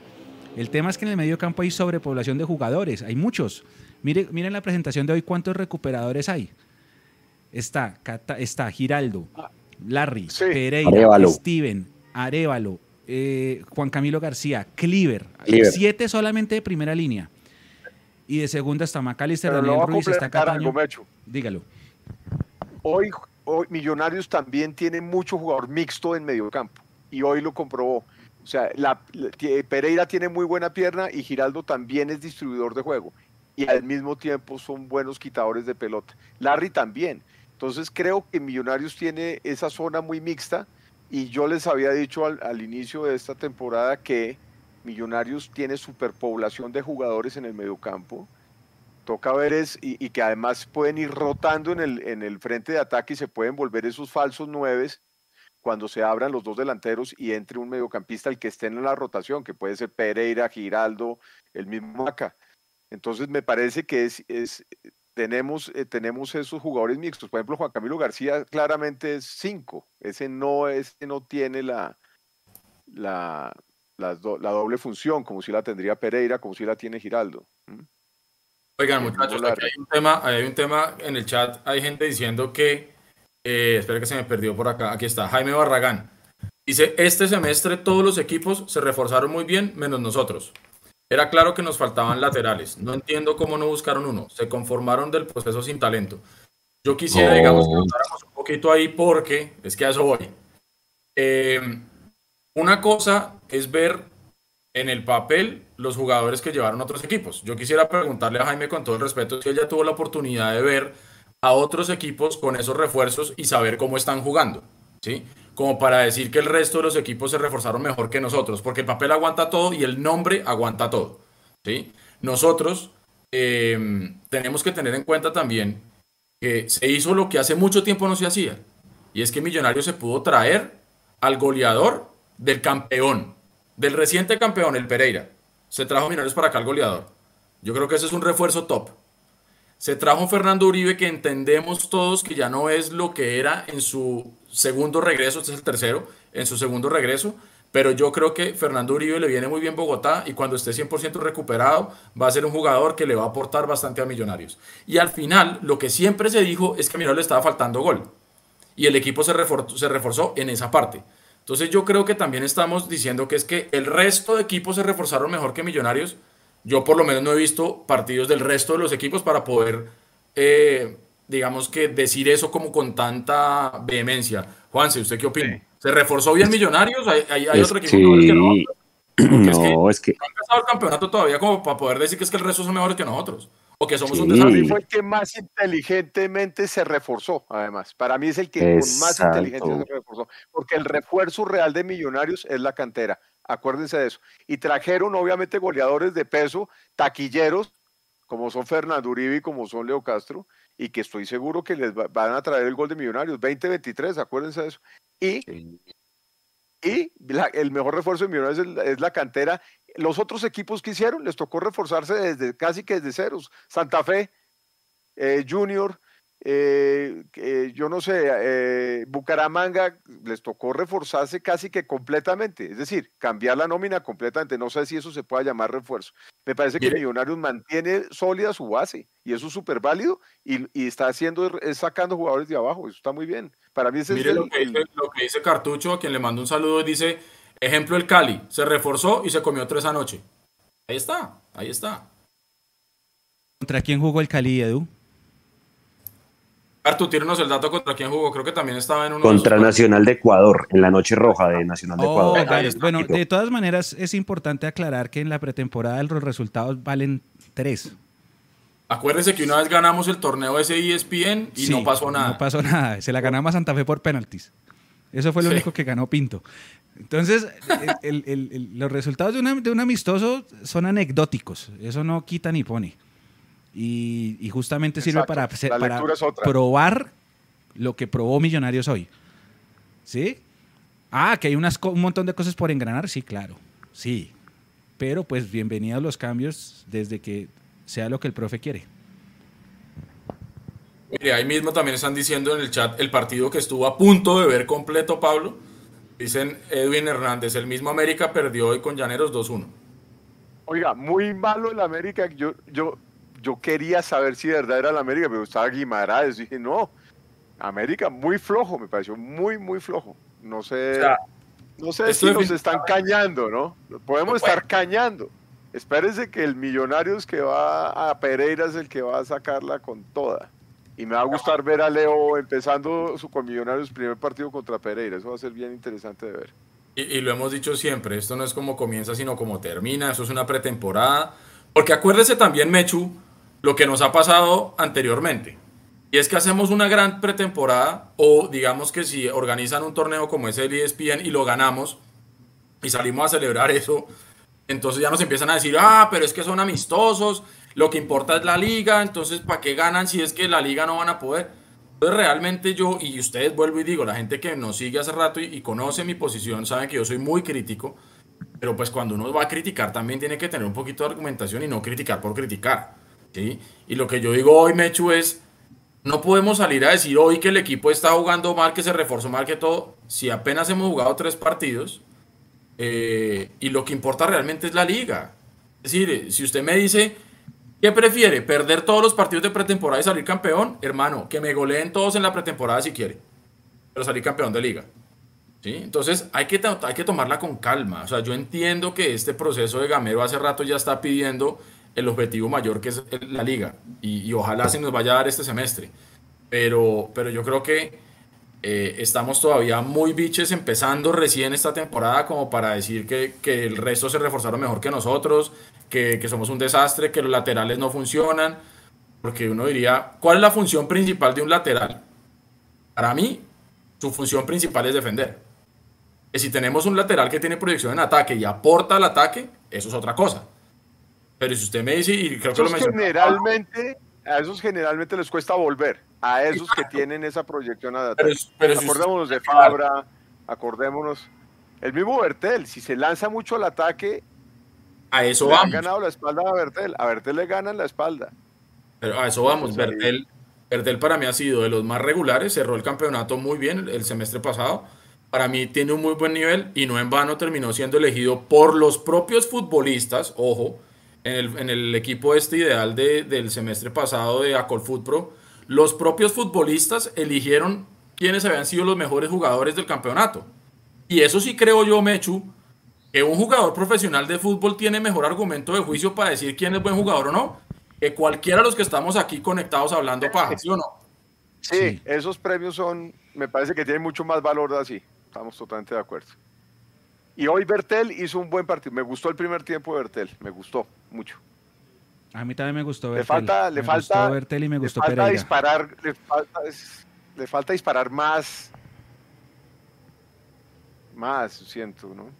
El tema es que en el medio campo hay sobrepoblación de jugadores, hay muchos. Mire, miren la presentación de hoy cuántos recuperadores hay. Está, Cata- está Giraldo, Larry, Sí. Pereira. Steven, Arevalo, eh, Juan Camilo García, Cleaver. Cleaver. Siete solamente de primera línea. Y de segunda está Macalister, Daniel Ruiz, está Cataño. Dígalo. Hoy, hoy Millonarios también tiene mucho jugador mixto en mediocampo y hoy lo comprobó. O sea, la- Pereira tiene muy buena pierna y Giraldo también es distribuidor de juego y al mismo tiempo son buenos quitadores de pelota. Larry también. Entonces creo que Millonarios tiene esa zona muy mixta y yo les había dicho al, al inicio de esta temporada que Millonarios tiene superpoblación de jugadores en el mediocampo toca ver es, y, que además pueden ir rotando en el, en el frente de ataque y se pueden volver esos falsos nueves cuando se abran los dos delanteros y entre un mediocampista el que esté en la rotación, que puede ser Pereira, Giraldo, el mismo Maca. Entonces me parece que es, es tenemos, eh, tenemos esos jugadores mixtos. Por ejemplo, Juan Camilo García claramente es cinco. Ese no, ese no tiene la, la, do- la doble función, como si la tendría Pereira, como si la tiene Giraldo. Oigan, muchachos, aquí hay un tema, hay un tema en el chat, hay gente diciendo que, eh, espera que se me perdió por acá, aquí está, Jaime Barragán. Dice, este semestre todos los equipos se reforzaron muy bien, menos nosotros. Era claro que nos faltaban laterales. No entiendo cómo no buscaron uno. Se conformaron del proceso sin talento. Yo quisiera, digamos, que un poquito ahí porque es que a eso voy. Eh, una cosa es ver en el papel los jugadores que llevaron otros equipos. Yo quisiera preguntarle a Jaime con todo el respeto si ella tuvo la oportunidad de ver a otros equipos con esos refuerzos y saber cómo están jugando, ¿sí? Como para decir que el resto de los equipos se reforzaron mejor que nosotros, porque el papel aguanta todo y el nombre aguanta todo, ¿sí? Nosotros eh, tenemos que tener en cuenta también que se hizo lo que hace mucho tiempo no se hacía, y es que Millonarios se pudo traer al goleador del campeón, del reciente campeón, el Pereira. Se trajo Millonarios para acá al goleador. Yo creo que ese es un refuerzo top. Se trajo Fernando Uribe, que entendemos todos que ya no es lo que era en su segundo regreso, este es el tercero, en su segundo regreso, pero yo creo que Fernando Uribe le viene muy bien Bogotá y cuando esté 100% recuperado va a ser un jugador que le va a aportar bastante a Millonarios. Y al final, lo que siempre se dijo es que a Millonarios le estaba faltando gol y el equipo se reforzó, se reforzó en esa parte. Entonces yo creo que también estamos diciendo que es que el resto de equipos se reforzaron mejor que Millonarios. Yo por lo menos no he visto partidos del resto de los equipos para poder, eh, digamos que decir eso como con tanta vehemencia. Juanse, ¿usted qué opina? ¿Se reforzó bien Millonarios? ¿Hay, hay, otro equipo que no? No, es que, no han pasado el campeonato todavía como para poder decir que es que el resto son mejores que nosotros. O que somos un desastre. fue el que más inteligentemente se reforzó, además. Para mí es el que con más inteligencia se reforzó. Porque el refuerzo real de Millonarios es la cantera. Acuérdense de eso. Y trajeron, obviamente, goleadores de peso, taquilleros, como son Fernando Uribe y como son Leo Castro, y que estoy seguro que les van a traer el gol de Millonarios. 20-23, acuérdense de eso. Y, y el mejor refuerzo de Millonarios es, la cantera. Los otros equipos que hicieron les tocó reforzarse desde casi que desde ceros. Santa Fe, eh, Junior, eh, yo no sé, eh, Bucaramanga les tocó reforzarse casi que completamente, es decir, cambiar la nómina completamente. No sé si eso se pueda llamar refuerzo. Me parece que Millonarios mantiene sólida su base y eso es súper válido y, está haciendo, es sacando jugadores de abajo. Eso está muy bien. Para mí ese Mire lo, que dice, lo que dice Cartucho, a quien le mando un saludo, dice: ejemplo, el Cali se reforzó y se comió tres anoche. Ahí está, ahí está. ¿Contra quién jugó el Cali, Edu? Artu, tírenos el dato contra quién jugó. Creo que también estaba en uno Contra Nacional de Ecuador, en la noche roja de Nacional de oh, Ecuador. Bueno, de todas maneras, es importante aclarar que en la pretemporada los resultados valen tres. Acuérdense que una vez ganamos el torneo ese ESPN y no pasó nada. No pasó nada. Se la ganamos a Santa Fe por penaltis. Eso fue lo único que ganó Pinto. Entonces, los resultados de, de un amistoso son anecdóticos. Eso no quita ni pone. Y, justamente sirve para, para probar lo que probó Millonarios hoy. ¿Sí? Ah, que hay unas, un montón de cosas por engranar, sí, claro. Sí. Pero pues bienvenidos los cambios desde que sea lo que el profe quiere. Mire, ahí mismo también están diciendo en el chat el partido que estuvo a punto de ver completo, Pablo. Dicen Edwin Hernández, el mismo América perdió hoy con Llaneros 2-1. Oiga, muy malo el América. Yo, yo, yo quería saber si de verdad era la América, pero estaba Guimaraes. Dije, no, América muy flojo, me pareció muy, muy flojo. No sé, no sé si nos están cañando, ¿no? Podemos estar cañando. Espérense que el Millonarios que va a Pereira es el que va a sacarla con toda. Y me va a gustar ver a Leo empezando su con Millonarios primer partido contra Pereira. Eso va a ser bien interesante de ver. Y, y, lo hemos dicho siempre, esto no es como comienza, sino como termina. Eso es una pretemporada. Porque acuérdese también, Mechu, lo que nos ha pasado anteriormente. Y es que hacemos una gran pretemporada o digamos que si organizan un torneo como es el ESPN y lo ganamos y salimos a celebrar eso, entonces ya nos empiezan a decir, ah, pero es que son amistosos, lo que importa es la liga, entonces ¿para qué ganan si es que la liga no van a poder? Entonces realmente yo, y ustedes vuelvo y digo, la gente que nos sigue hace rato y, y conoce mi posición, sabe que yo soy muy crítico, pero pues cuando uno va a criticar también tiene que tener un poquito de argumentación y no criticar por criticar. Y lo que yo digo hoy, Mechu, es, no podemos salir a decir hoy que el equipo está jugando mal, que se reforzó mal, que todo, si apenas hemos jugado tres partidos eh, y lo que importa realmente es la liga. Es decir, si usted me dice, ¿qué prefiere? ¿Perder todos los partidos de pretemporada y salir campeón? Hermano, que me goleen todos en la pretemporada si quiere, pero salir campeón de liga. ¿Sí? Entonces hay que, hay que tomarla con calma. O sea, yo entiendo que este proceso de Gamero hace rato ya está pidiendo el objetivo mayor que es la liga. Y, ojalá se nos vaya a dar este semestre. Pero, pero yo creo que eh, estamos todavía muy biches empezando recién esta temporada como para decir que, que el resto se reforzaron mejor que nosotros, que, somos un desastre, que los laterales no funcionan. Porque uno diría, ¿cuál es la función principal de un lateral? Para mí, su función principal es defender. Que si tenemos un lateral que tiene proyección en ataque y aporta al ataque, eso es otra cosa. Pero si usted me dice, y creo que lo Generalmente, a esos generalmente les cuesta volver, a esos que tienen esa proyección a acordémonos de Fabra, acordémonos. El mismo Bertel, si se lanza mucho al ataque, a eso vamos. Han ganado la espalda a Bertel, a Bertel le ganan la espalda. Pero a eso vamos, Bertel, Bertel para mí ha sido de los más regulares, cerró el campeonato muy bien el semestre pasado para mí tiene un muy buen nivel y no en vano terminó siendo elegido por los propios futbolistas, ojo, en el, equipo este ideal del semestre pasado de Acol Foot Pro, los propios futbolistas eligieron quiénes habían sido los mejores jugadores del campeonato. Y eso sí creo yo, Mechu, que un jugador profesional de fútbol tiene mejor argumento de juicio para decir quién es buen jugador o no, que cualquiera de los que estamos aquí conectados hablando paja, ¿sí o no? Sí, esos premios son, me parece que tienen mucho más valor así. Estamos totalmente de acuerdo. Y hoy Bertel hizo un buen partido. Me gustó el primer tiempo de Bertel, me gustó mucho. A mí también me gustó Bertel. Le falta, le falta, Bertel y me gustó le falta disparar, le falta, le falta disparar más, más, siento, ¿no?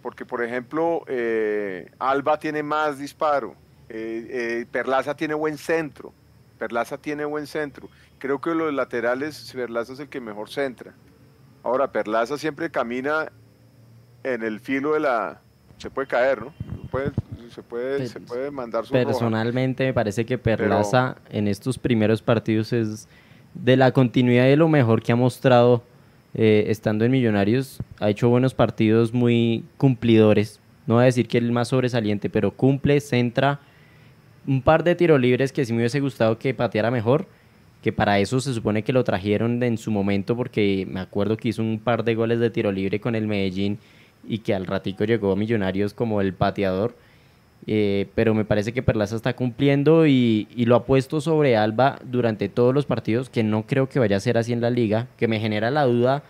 Porque, por ejemplo, eh, Alba tiene más disparo, eh, eh, Perlaza tiene buen centro, Perlaza tiene buen centro. Creo que los laterales, Perlaza es el que mejor centra. Ahora, Perlaza siempre camina en el filo de la... Se puede caer, ¿no? se, puede, se puede mandar su Personalmente me parece que Perlaza en estos primeros partidos es de la continuidad de lo mejor que ha mostrado eh, estando en Millonarios. Ha hecho buenos partidos muy cumplidores. No voy a decir que es el más sobresaliente, pero cumple, centra un par de tiros libres que sí me hubiese gustado que pateara mejor que para eso se supone que lo trajeron en su momento porque me acuerdo que hizo un par de goles de tiro libre con el Medellín y que al ratico llegó a Millonarios como el pateador. Eh, pero me parece que Perlaza está cumpliendo y, lo ha puesto sobre Alba durante todos los partidos, que no creo que vaya a ser así en la liga, que me genera la duda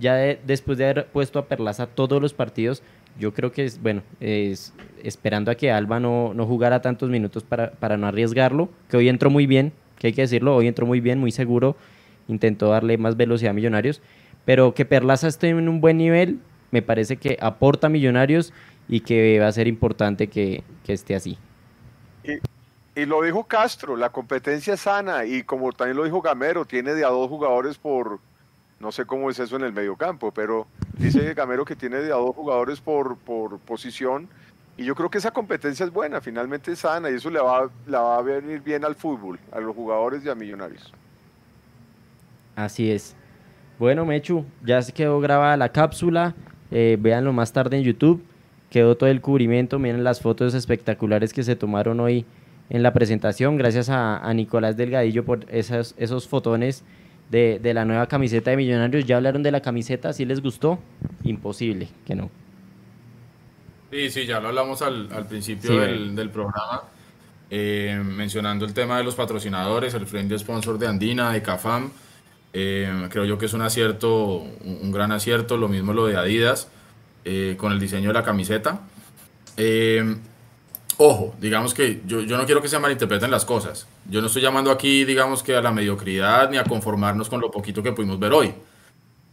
ya después de haber puesto a Perlaza todos los partidos, yo creo que es, bueno, es, esperando a que Alba no, no jugara tantos minutos para, para no arriesgarlo, que hoy entró muy bien, que hay que decirlo, hoy entró muy bien, muy seguro, intentó darle más velocidad a Millonarios, pero que Perlaza esté en un buen nivel, me parece que aporta a Millonarios y que va a ser importante que, esté así. Y, lo dijo Castro, la competencia es sana y como también lo dijo Gamero, tiene de a dos jugadores por, no sé cómo es eso en el mediocampo, pero dice Gamero que tiene de a dos jugadores por, por posición y yo creo que esa competencia es buena, finalmente es sana y eso le va, la va a venir bien al fútbol, a los jugadores y a Millonarios. Así es. Bueno, Mechu, ya se quedó grabada la cápsula. Eh, véanlo más tarde en YouTube. Quedó todo el cubrimiento. Miren las fotos espectaculares que se tomaron hoy en la presentación. Gracias a, Nicolás Delgadillo por esos, esos fotones de, de, la nueva camiseta de Millonarios. ¿Ya hablaron de la camiseta? ¿Sí les gustó? Imposible que no. Sí, sí, ya lo hablamos al, al principio del, programa, eh, mencionando el tema de los patrocinadores, el friend sponsor de Andina, de Cafam. Eh, creo yo que es un acierto, un gran acierto, lo mismo lo de Adidas, eh, con el diseño de la camiseta. ojo, digamos que yo, yo no quiero que se malinterpreten las cosas. Yo no estoy llamando aquí, digamos que a la mediocridad ni a conformarnos con lo poquito que pudimos ver hoy.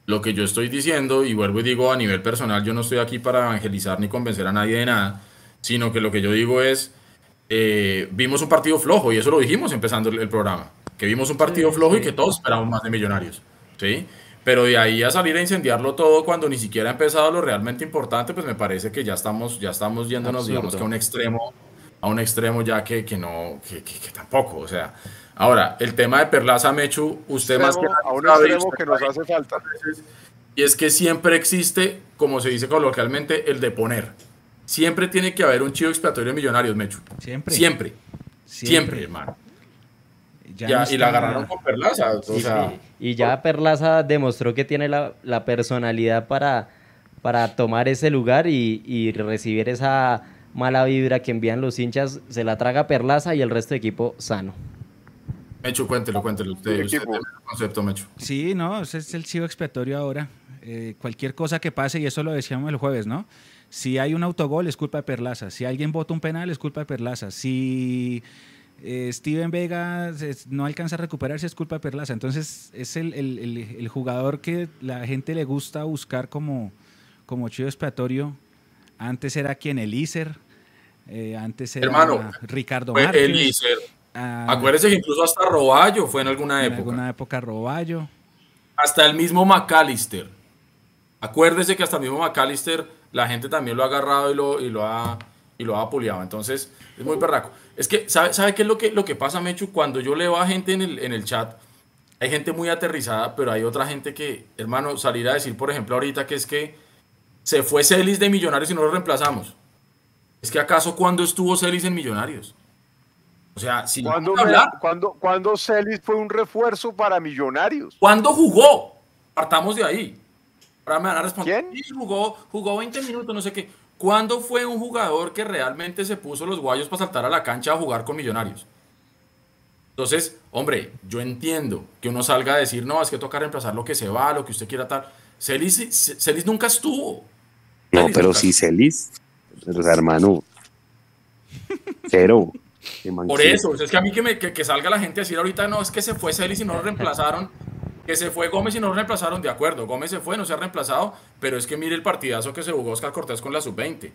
Lo que yo estoy diciendo, y vuelvo y digo a nivel personal, yo no estoy aquí para evangelizar ni convencer a nadie de nada, sino que lo que yo digo es, eh, vimos un partido flojo, y eso lo dijimos empezando el, programa, que vimos un partido flojo y que todos esperamos más de millonarios, ¿sí? Pero de ahí a salir a incendiarlo todo cuando ni siquiera ha empezado lo realmente importante, pues me parece que ya estamos, ya estamos yéndonos, digamos que a un extremo, a un extremo ya que, que no, que, que, que tampoco, o sea, Ahora, el tema de Perlaza Mechu, usted más que a un extremo que nos hace falta. Y es que siempre existe, como se dice coloquialmente, el de poner. Siempre tiene que haber un chivo expiatorio de millonarios, Mechu. Siempre. Siempre. Siempre, hermano. Ya y la agarraron con Perlaza. Y ya Perlaza demostró que tiene la, personalidad para, para tomar ese lugar y, y recibir esa mala vibra que envían los hinchas. Se la traga Perlaza y el resto de equipo sano. Mecho, cuéntelo, cuéntelo. Usted, usted el concepto, Mecho. Sí, no, ese es el chivo expiatorio ahora. Eh, cualquier cosa que pase, y eso lo decíamos el jueves, ¿no? Si hay un autogol, es culpa de Perlaza. Si alguien vota un penal, es culpa de Perlaza. Si eh, Steven Vega no alcanza a recuperarse, es culpa de Perlaza. Entonces, es el, el, el, jugador que la gente le gusta buscar como, como chivo expiatorio. Antes era quien, Elícer. Eh, antes era Hermano, Ricardo Márquez. Elícer Ah, Acuérdese que incluso hasta Roballo fue en alguna época. En alguna época Roballo. Hasta el mismo McAllister. Acuérdese que hasta el mismo McAllister la gente también lo ha agarrado y lo, y lo ha y lo ha apuleado. Entonces, es muy perraco. Es que, ¿sabe, sabe qué es lo que, lo que pasa, Mechu? Cuando yo leo a gente en el, en el chat hay gente muy aterrizada, pero hay otra gente que, hermano, salir a decir, por ejemplo, ahorita que es que se fue Celis de Millonarios y no lo reemplazamos. Es que acaso cuando estuvo Celis en Millonarios? O sea, si ¿Cuándo, cuando, cuando Celis fue un refuerzo para Millonarios? ¿Cuándo jugó? Partamos de ahí. Ahora me van a responder. ¿Quién? jugó, jugó 20 minutos, no sé qué. ¿Cuándo fue un jugador que realmente se puso los guayos para saltar a la cancha a jugar con Millonarios? Entonces, hombre, yo entiendo que uno salga a decir, no, es que toca reemplazar lo que se va, lo que usted quiera tal. Celis, Celis nunca estuvo. No, pero sí, Celis, o sea, hermano, cero. Por eso, es que a mí que, me, que, salga la gente a decir ahorita, no, es que se fue Celis y no lo reemplazaron, que se fue Gómez y no lo reemplazaron, de acuerdo, Gómez se fue, no se ha reemplazado, pero es que mire el partidazo que se jugó Oscar Cortés con la sub-20.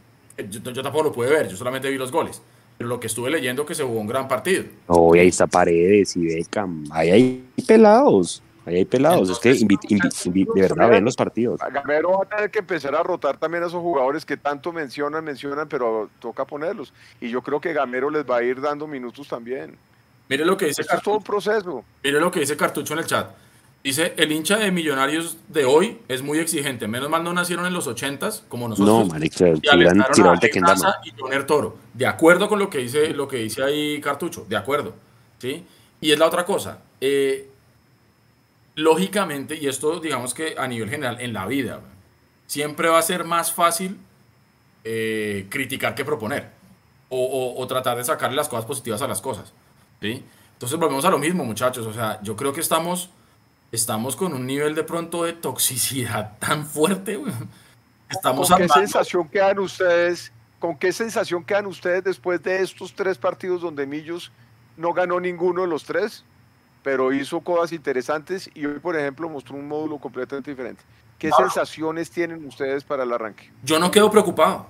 Yo, yo tampoco lo pude ver, yo solamente vi los goles pero lo que estuve leyendo que se jugó un gran partido. No, ahí está Paredes y Beckham, ahí hay pelados. Ahí hay pelados, es que de verdad ven los partidos. Gamero va a tener que empezar a rotar también a esos jugadores que tanto mencionan, mencionan, pero toca ponerlos. Y yo creo que Gamero les va a ir dando minutos también. Mire lo que dice Es todo un proceso. Mire lo que dice Cartucho en el chat. Dice, el hincha de Millonarios de hoy es muy exigente. Menos mal no nacieron en los ochentas, como nosotros. No, marica, tiran, tiran y Toro. De acuerdo con lo que dice, lo que dice ahí Cartucho, de acuerdo. ¿sí? Y es la otra cosa. Eh, lógicamente, y esto digamos que a nivel general, en la vida, siempre va a ser más fácil eh, criticar que proponer. O, o, tratar de sacarle las cosas positivas a las cosas. ¿sí? Entonces volvemos a lo mismo, muchachos. O sea, yo creo que estamos estamos con un nivel de pronto de toxicidad tan fuerte, Estamos ¿Con qué sensación quedan ustedes? ¿Con qué sensación quedan ustedes después de estos tres partidos donde Millos no ganó ninguno de los tres, pero hizo cosas interesantes y hoy, por ejemplo, mostró un módulo completamente diferente? ¿Qué sensaciones tienen ustedes para el arranque? Yo no quedo preocupado.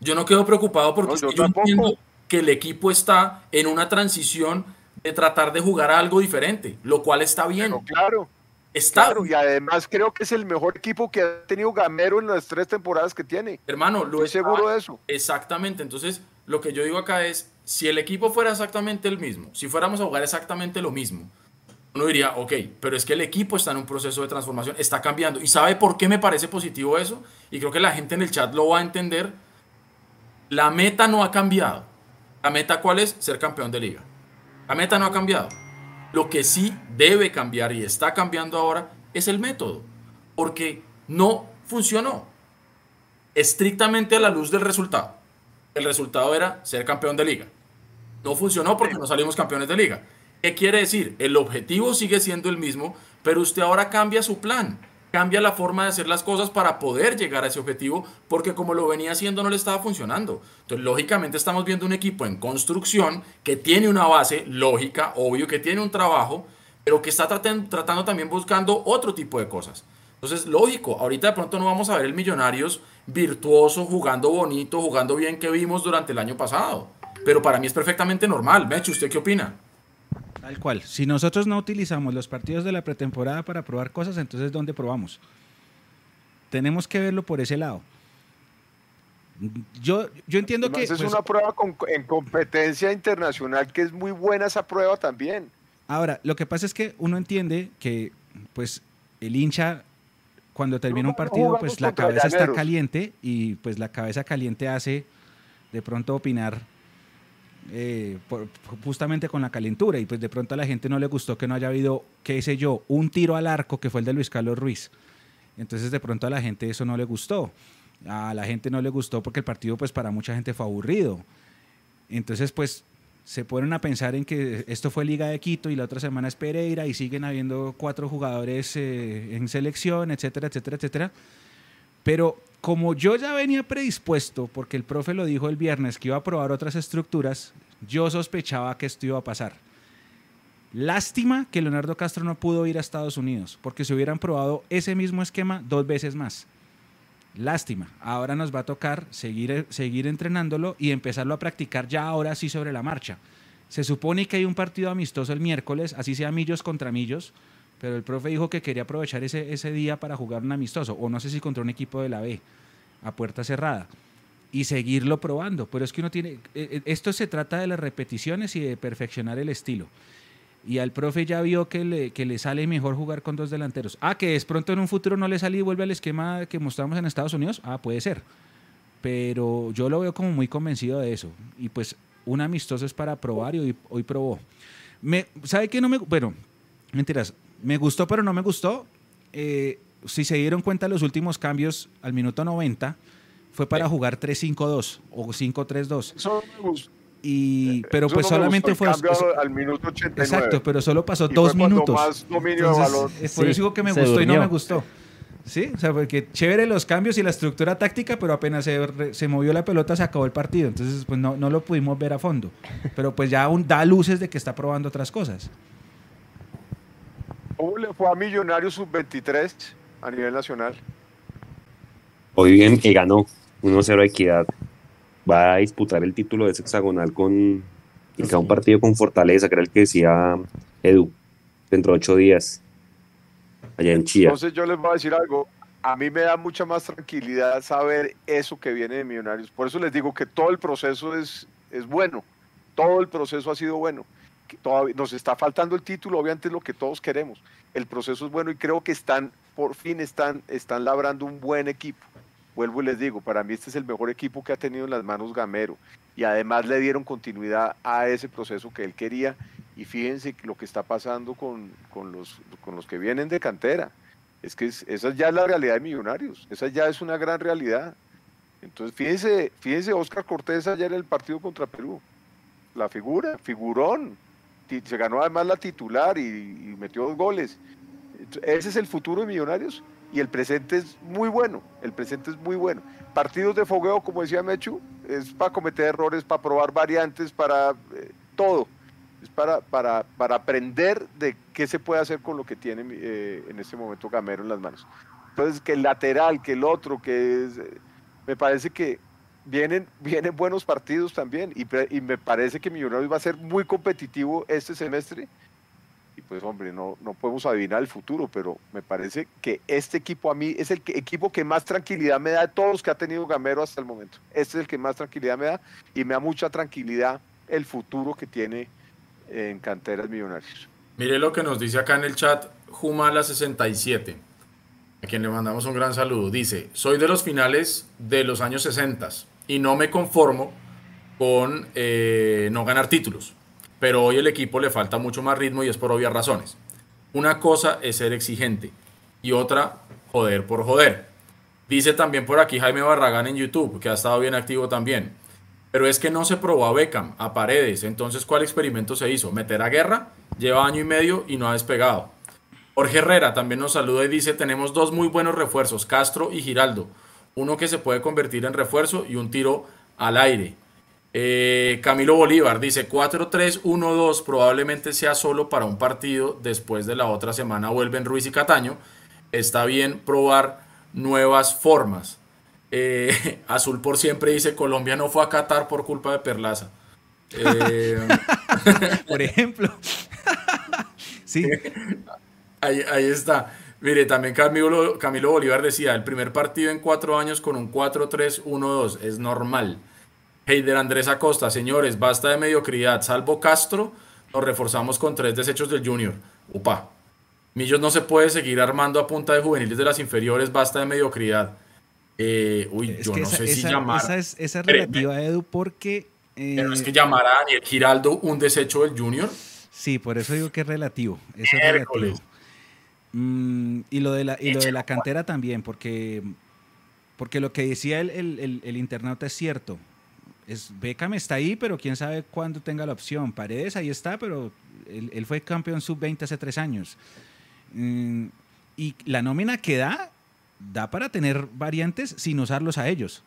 Yo no quedo preocupado porque yo entiendo que el equipo está en una transición de tratar de jugar algo diferente, lo cual está bien. claro. Está. Claro, y además creo que es el mejor equipo que ha tenido Gamero en las tres temporadas que tiene. Hermano, lo Estoy seguro de eso. Exactamente. Entonces, lo que yo digo acá es: si el equipo fuera exactamente el mismo, si fuéramos a jugar exactamente lo mismo, uno diría, ok, pero es que el equipo está en un proceso de transformación, está cambiando. ¿Y sabe por qué me parece positivo eso? Y creo que la gente en el chat lo va a entender. La meta no ha cambiado. ¿La meta cuál es? Ser campeón de liga. La meta no ha cambiado. Lo que sí debe cambiar y está cambiando ahora es el método, porque no funcionó estrictamente a la luz del resultado. El resultado era ser campeón de liga. No funcionó porque no salimos campeones de liga. ¿Qué quiere decir? El objetivo sigue siendo el mismo, pero usted ahora cambia su plan cambia la forma de hacer las cosas para poder llegar a ese objetivo, porque como lo venía haciendo no le estaba funcionando. Entonces, lógicamente estamos viendo un equipo en construcción que tiene una base lógica, obvio, que tiene un trabajo, pero que está tratando, también buscando otro tipo de cosas. Entonces, lógico, ahorita de pronto no vamos a ver el Millonarios virtuoso, jugando bonito, jugando bien que vimos durante el año pasado. Pero para mí es perfectamente normal. Mecho, ¿usted qué opina? Tal cual. Si nosotros no utilizamos los partidos de la pretemporada para probar cosas, entonces ¿dónde probamos? Tenemos que verlo por ese lado. Yo, yo entiendo que... Es pues una prueba en competencia internacional que es muy buena esa prueba también. Ahora, lo que pasa es que uno entiende que pues el hincha cuando termina un partido pues la cabeza está caliente y pues la cabeza caliente hace de pronto opinar eh, justamente con la calentura y pues de pronto a la gente no le gustó que no haya habido, qué sé yo, un tiro al arco que fue el de Luis Carlos Ruiz. Entonces de pronto a la gente eso no le gustó. A la gente no le gustó porque el partido pues para mucha gente fue aburrido. Entonces pues se ponen a pensar en que esto fue Liga de Quito y la otra semana es Pereira y siguen habiendo cuatro jugadores eh, en selección, etcétera, etcétera, etcétera. Pero como yo ya venía predispuesto, porque el profe lo dijo el viernes que iba a probar otras estructuras, yo sospechaba que esto iba a pasar. Lástima que Leonardo Castro no pudo ir a Estados Unidos, porque se hubieran probado ese mismo esquema dos veces más. Lástima. Ahora nos va a tocar seguir, seguir entrenándolo y empezarlo a practicar ya ahora sí sobre la marcha. Se supone que hay un partido amistoso el miércoles, así sea Millos contra Millos, pero el profe dijo que quería aprovechar ese, ese día para jugar un amistoso, o no sé si contra un equipo de la B, a puerta cerrada, y seguirlo probando. Pero es que uno tiene, e, e, esto se trata de las repeticiones y de perfeccionar el estilo. y al profe ya vio que le, que le sale mejor jugar con dos delanteros. Ah, que es pronto en un futuro no le sale y vuelve al esquema que mostramos en Estados Unidos. Ah, puede ser. Pero yo lo veo como muy convencido de eso. Y pues un amistoso es para probar y hoy, probó. Me, ¿Sabe qué no me... Bueno, mentiras. Me gustó, pero no me gustó. Eh, si se dieron cuenta los últimos cambios al minuto 90, fue para jugar 3-5-2 o 5-3-2. Eso me gustó. Y, pero pues solamente fue al minuto 89. Exacto, pero solo pasó dos minutos. Más dominio Es por eso digo que me gustó y no me gustó. Sí, o sea, porque chévere los cambios y la estructura táctica, pero apenas se, se movió la pelota se acabó el partido. Entonces, pues no, no lo pudimos ver a fondo. Pero pues ya aún da luces de que está probando otras cosas. ¿Cómo le fue a Millonarios Sub-23 a nivel nacional? Hoy bien que ganó 1-0 Equidad va a disputar el título de ese hexagonal con un partido con Fortaleza, que era el que decía Edu, dentro de ocho días, allá en Chía. Entonces yo les voy a decir algo, a mí me da mucha más tranquilidad saber eso que viene de Millonarios. Por eso les digo que todo el proceso es, es bueno, todo el proceso ha sido bueno. Nos está faltando el título, obviamente es lo que todos queremos. El proceso es bueno y creo que están, por fin están, están labrando un buen equipo vuelvo y les digo, para mí este es el mejor equipo que ha tenido en las manos Gamero y además le dieron continuidad a ese proceso que él quería y fíjense lo que está pasando con, los, con los que vienen de cantera. Es que esa ya es la realidad de Millonarios, esa ya es una gran realidad. Entonces, fíjense, fíjense Oscar Cortés ayer en el partido contra Perú. La figura, figurón. Se ganó además la titular y, metió dos goles. Ese es el futuro de Millonarios y el presente es muy bueno, el presente es muy bueno. Partidos de fogueo, como decía Mechu, es para cometer errores, para probar variantes, para eh, todo. Es para, para, para, aprender de qué se puede hacer con lo que tiene eh, en este momento Gamero en las manos. Entonces, que el lateral, que el otro, que es, eh, me parece que vienen, vienen buenos partidos también y, y me parece que Millonarios va a ser muy competitivo este semestre pues hombre, no, no podemos adivinar el futuro, pero me parece que este equipo a mí es el equipo que más tranquilidad me da de todos los que ha tenido Gamero hasta el momento. Este es el que más tranquilidad me da y me da mucha tranquilidad el futuro que tiene en canteras millonarios. Mire lo que nos dice acá en el chat Jumala67, a quien le mandamos un gran saludo. Dice, soy de los finales de los años 60 y no me conformo con eh, no ganar títulos pero hoy el equipo le falta mucho más ritmo y es por obvias razones. Una cosa es ser exigente y otra, joder por joder. Dice también por aquí Jaime Barragán en YouTube, que ha estado bien activo también. Pero es que no se probó a Beckham, a Paredes. Entonces, ¿cuál experimento se hizo? ¿Meter a guerra? Lleva año y medio y no ha despegado. Jorge Herrera también nos saluda y dice, tenemos dos muy buenos refuerzos, Castro y Giraldo. Uno que se puede convertir en refuerzo y un tiro al aire. Eh, Camilo Bolívar dice 4-3-1-2 probablemente sea solo para un partido. Después de la otra semana vuelven Ruiz y Cataño. Está bien probar nuevas formas. Eh, Azul por siempre dice Colombia no fue a Qatar por culpa de Perlaza. Eh, por ejemplo. sí. Ahí, ahí, está. Mire, también Camilo, Camilo Bolívar decía, el primer partido en cuatro años con un 4-3-1-2 es normal. Heider Andrés Acosta, señores, basta de mediocridad. Salvo Castro, nos reforzamos con tres desechos del Junior. Upa. Millos no se puede seguir armando a punta de juveniles de las inferiores, basta de mediocridad. Eh, uy, yo no sé si llamar. Esa es, esa relativa, Edu, porque. Eh, pero es que llamar a Daniel Giraldo un desecho del Junior. Sí, por eso digo que es relativo. Eso es relativo. Mm, y lo de la, y lo de la cantera también, porque, porque lo que decía el, el, el internauta es cierto es, Beckham está ahí, pero quién sabe cuándo tenga la opción. Paredes ahí está, pero él, fue campeón sub-20 hace tres años. Mm, y la nómina que da, da para tener variantes sin usarlos a ellos.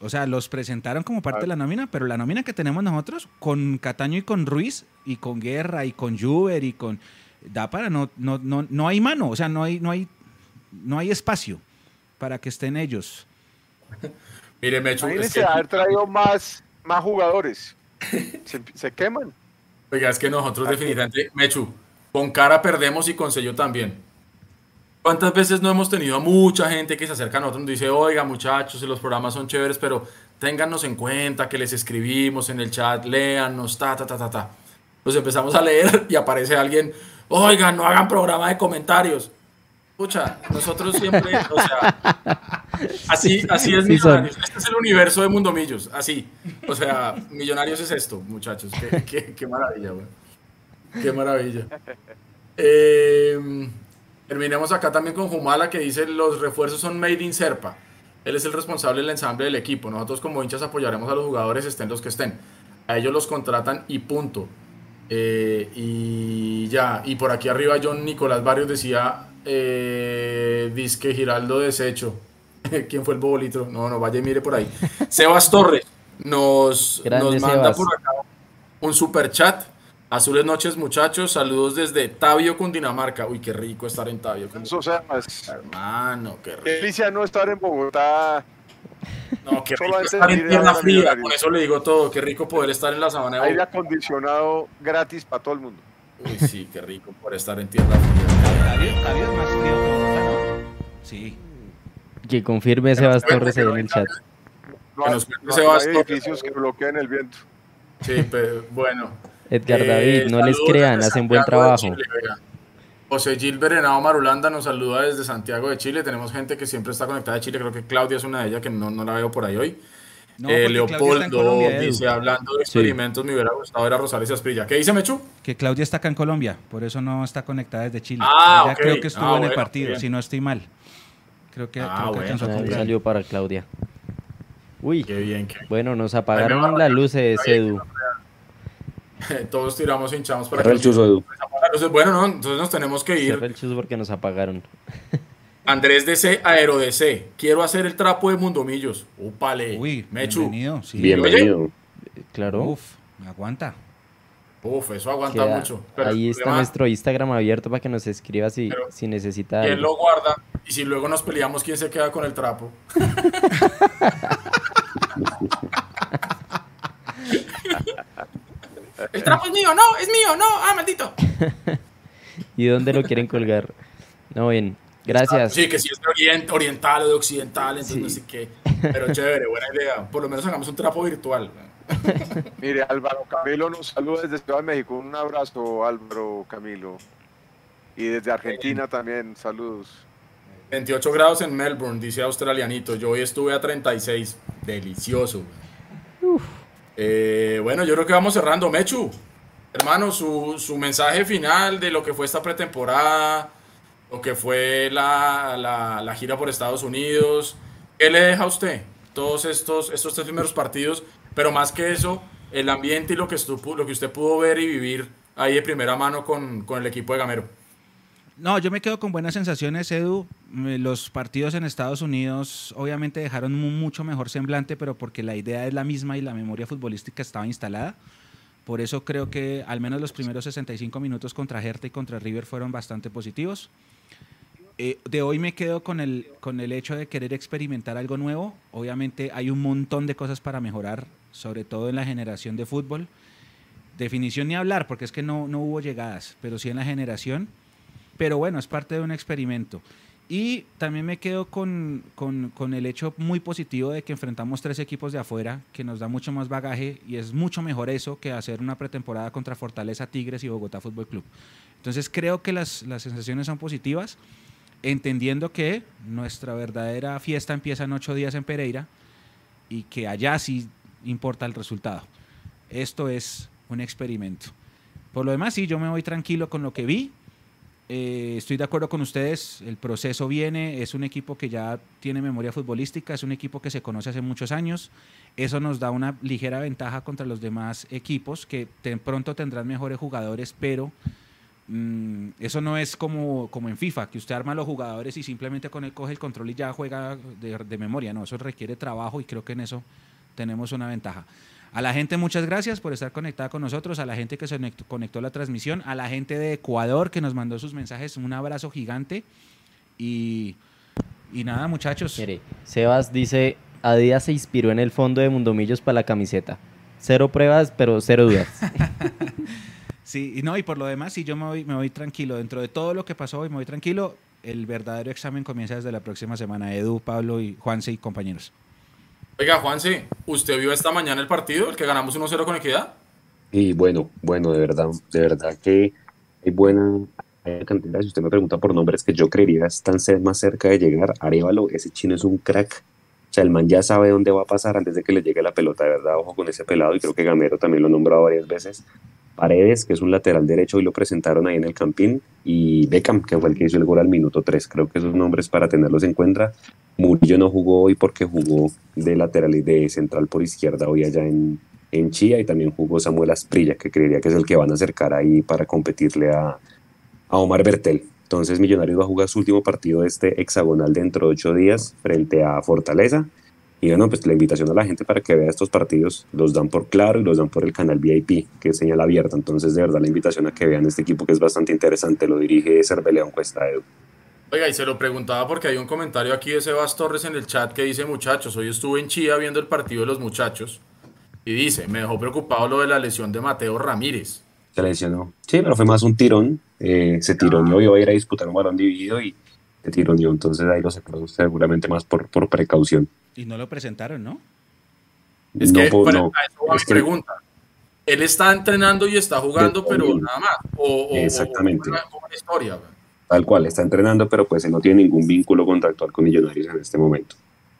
O sea, los presentaron como parte de la nómina, pero la nómina que tenemos nosotros, con Cataño y con Ruiz, y con Guerra, y con Juber, y con... Da para... No, no, no, no hay mano, o sea, no hay, no, hay, no hay espacio para que estén ellos. Mire, Mechu. Imagínense es haber traído más, más jugadores. Se, queman. Oiga, es que nosotros definitivamente, Mechu, con cara perdemos y con sello también. ¿Cuántas veces no hemos tenido a mucha gente que se acerca a nosotros y dice, oiga muchachos, los programas son chéveres, pero téngannos en cuenta que les escribimos en el chat, léannos, ta, ta, ta, ta, ta. los empezamos a leer y aparece alguien, oigan, no hagan programa de comentarios. Escucha, nosotros siempre, o sea, así, así es Millonarios. Este es el universo de Mundomillos, así. O sea, Millonarios es esto, muchachos. Qué, maravilla, güey. Qué maravilla. Eh, terminemos acá también con Jumala que dice los refuerzos son made in Serpa. Él es el responsable del ensamble del equipo. Nosotros como hinchas apoyaremos a los jugadores estén los que estén. A ellos los contratan y punto. Eh, y ya, y por aquí arriba John Nicolás Barrios decía, eh, disque Giraldo desecho. ¿Quién fue el bobolito? No, no, vaya y mire por ahí. Sebas Torres nos, nos manda por acá un super chat. Azules noches, muchachos. Saludos desde Tabio, Cundinamarca. Uy, qué rico estar en Tabio. Eso sea, Hermano, qué rico. Delicia no estar en Bogotá. No, qué rico estar en tierra fría. Con eso le digo todo. Qué rico poder estar en la sabana de Aire acondicionado gratis para todo el mundo. Uy, sí, qué rico poder estar en tierra fría. Es más frío que Bogotá, ¿no? Sí. Que confirme Sebas Torres en el chat. No, que nos no, hay edificios que bloquean el viento. Sí, pero bueno. Edgar eh, David, no les crean, hacen buen trabajo. José Gil Berenado Marulanda nos saluda desde Santiago de Chile. Tenemos gente que siempre está conectada de Chile. Creo que Claudia es una de ellas que no, no la veo por ahí hoy. Eh, Leopoldo dice, hablando de experimentos, me hubiera gustado ver a Rosales y Asprilla. ¿Qué dice Mechu? Que Claudia está acá en Colombia, por eso no está conectada desde Chile. Ah, Ella creo que estuvo ah, en el partido, si no estoy mal. Creo que, ah, creo que salió para Claudia. Uy, qué bien, bueno, nos apagaron las luces, Edu. Todos tiramos hinchamos para que el chuzo, Edu. Bueno, no, entonces nos tenemos que ir. el chuzo porque nos apagaron. Andrés DC, Aero DC. Quiero hacer el trapo de Mundomillos. Upale. Uy, Mechu. Bienvenido. Sí. Bienvenido. Claro. Uf, me aguanta. Uf, eso aguanta mucho. ahí está nuestro Instagram abierto para que nos escriba si, si necesita. Él lo guarda y si luego nos peleamos, ¿quién se queda con el trapo? El trapo es mío, no, es mío, no, ah, maldito. ¿Y dónde lo quieren colgar? No, bien, gracias. Sí, que si es de oriental o de occidental, entonces no sé qué. Pero chévere, buena idea. Por lo menos hagamos un trapo virtual. Mire, Álvaro Camilo nos saluda desde Ciudad de México. Un abrazo, Álvaro Camilo. Y desde Argentina también, saludos. 28 grados en Melbourne, dice australianito. Yo hoy estuve a 36. Delicioso. Uf. Eh, bueno, yo creo que vamos cerrando. Mechu, hermano, su, su, mensaje final de lo que fue esta pretemporada, lo que fue la, la, gira por Estados Unidos. ¿Qué le deja a usted todos estos, estos tres primeros partidos? Pero más que eso, el ambiente y lo que, estuvo, lo que usted pudo ver y vivir ahí de primera mano con, con el equipo de Gamero. No, yo me quedo con buenas sensaciones, Edu. Los partidos en Estados Unidos obviamente dejaron mucho mejor semblante, pero porque la idea es la misma y la memoria futbolística estaba instalada. Por eso creo que al menos los primeros 65 minutos contra Hertha y contra River fueron bastante positivos. Eh, de hoy me quedo con el, con el hecho de querer experimentar algo nuevo. Obviamente hay un montón de cosas para mejorar, sobre todo en la generación de fútbol. Definición ni hablar, porque es que no, no hubo llegadas, pero sí en la generación pero bueno, es parte de un experimento. Y también me quedo con, con, el hecho muy positivo de que enfrentamos tres equipos de afuera, que nos da mucho más bagaje y es mucho mejor eso que hacer una pretemporada contra Fortaleza, Tigres y Bogotá Fútbol Club. Entonces creo que las, las sensaciones son positivas, entendiendo que nuestra verdadera fiesta empieza en ocho días en Pereira y que allá sí importa el resultado. Esto es un experimento. Por lo demás, sí, yo me voy tranquilo con lo que vi, eh, estoy de acuerdo con ustedes, el proceso viene, es un equipo que ya tiene memoria futbolística, es un equipo que se conoce hace muchos años, eso nos da una ligera ventaja contra los demás equipos que pronto tendrán mejores jugadores, pero mm, eso no es como, como en FIFA, que usted arma los jugadores y simplemente con él coge el control y ya juega de, de memoria, no, eso requiere trabajo y creo que en eso tenemos una ventaja. A la gente muchas gracias por estar conectada con nosotros, a la gente que se conectó a la transmisión, a la gente de Ecuador que nos mandó sus mensajes, un abrazo gigante y, y nada muchachos. Sebas dice, Adidas se inspiró en el fondo de Mundomillos para la camiseta. Cero pruebas, pero cero dudas. sí, y no, y por lo demás, sí, yo me voy, me voy tranquilo. Dentro de todo lo que pasó hoy, me voy tranquilo. El verdadero examen comienza desde la próxima semana. Edu, Pablo y Juanse y compañeros. Oiga, Juanse, ¿usted vio esta mañana el partido, el que ganamos 1-0 con Equidad? Y bueno, bueno, de verdad, de verdad que hay buena cantidad. Si usted me pregunta por nombres que yo creería están más cerca de llegar, Arevalo, ese chino es un crack. O sea, el man ya sabe dónde va a pasar antes de que le llegue la pelota, de verdad, ojo con ese pelado. Y creo que Gamero también lo ha nombrado varias veces. Paredes, que es un lateral derecho, y lo presentaron ahí en el Campín, y Beckham, que fue el que hizo el gol al minuto 3. Creo que esos nombres para tenerlos en cuenta. Murillo no jugó hoy porque jugó de lateral y de central por izquierda hoy allá en, en Chía, y también jugó Samuel Asprilla, que creería que es el que van a acercar ahí para competirle a, a Omar Bertel. Entonces Millonarios va a jugar su último partido de este hexagonal dentro de ocho días frente a Fortaleza y bueno, pues la invitación a la gente para que vea estos partidos los dan por claro y los dan por el canal VIP, que es señal abierta. Entonces, de verdad, la invitación a que vean este equipo que es bastante interesante. Lo dirige Cerveleón Cuesta Edu. Oiga, y se lo preguntaba porque hay un comentario aquí de Sebas Torres en el chat que dice, muchachos, hoy estuve en Chía viendo el partido de los muchachos y dice, me dejó preocupado lo de la lesión de Mateo Ramírez. Se lesionó. Sí, pero fue más un tirón. Eh, se tironeó, iba a ir a disputar un balón dividido y se tironeó. Entonces ahí lo se produce seguramente más por, por precaución. Y no lo presentaron, ¿no? Es que, bueno, eso mi pregunta. Él está entrenando y está jugando, pero nada más. O, Exactamente. historia. Tal cual, está entrenando, pero pues él no tiene ningún vínculo contractual con Millonarios en este momento.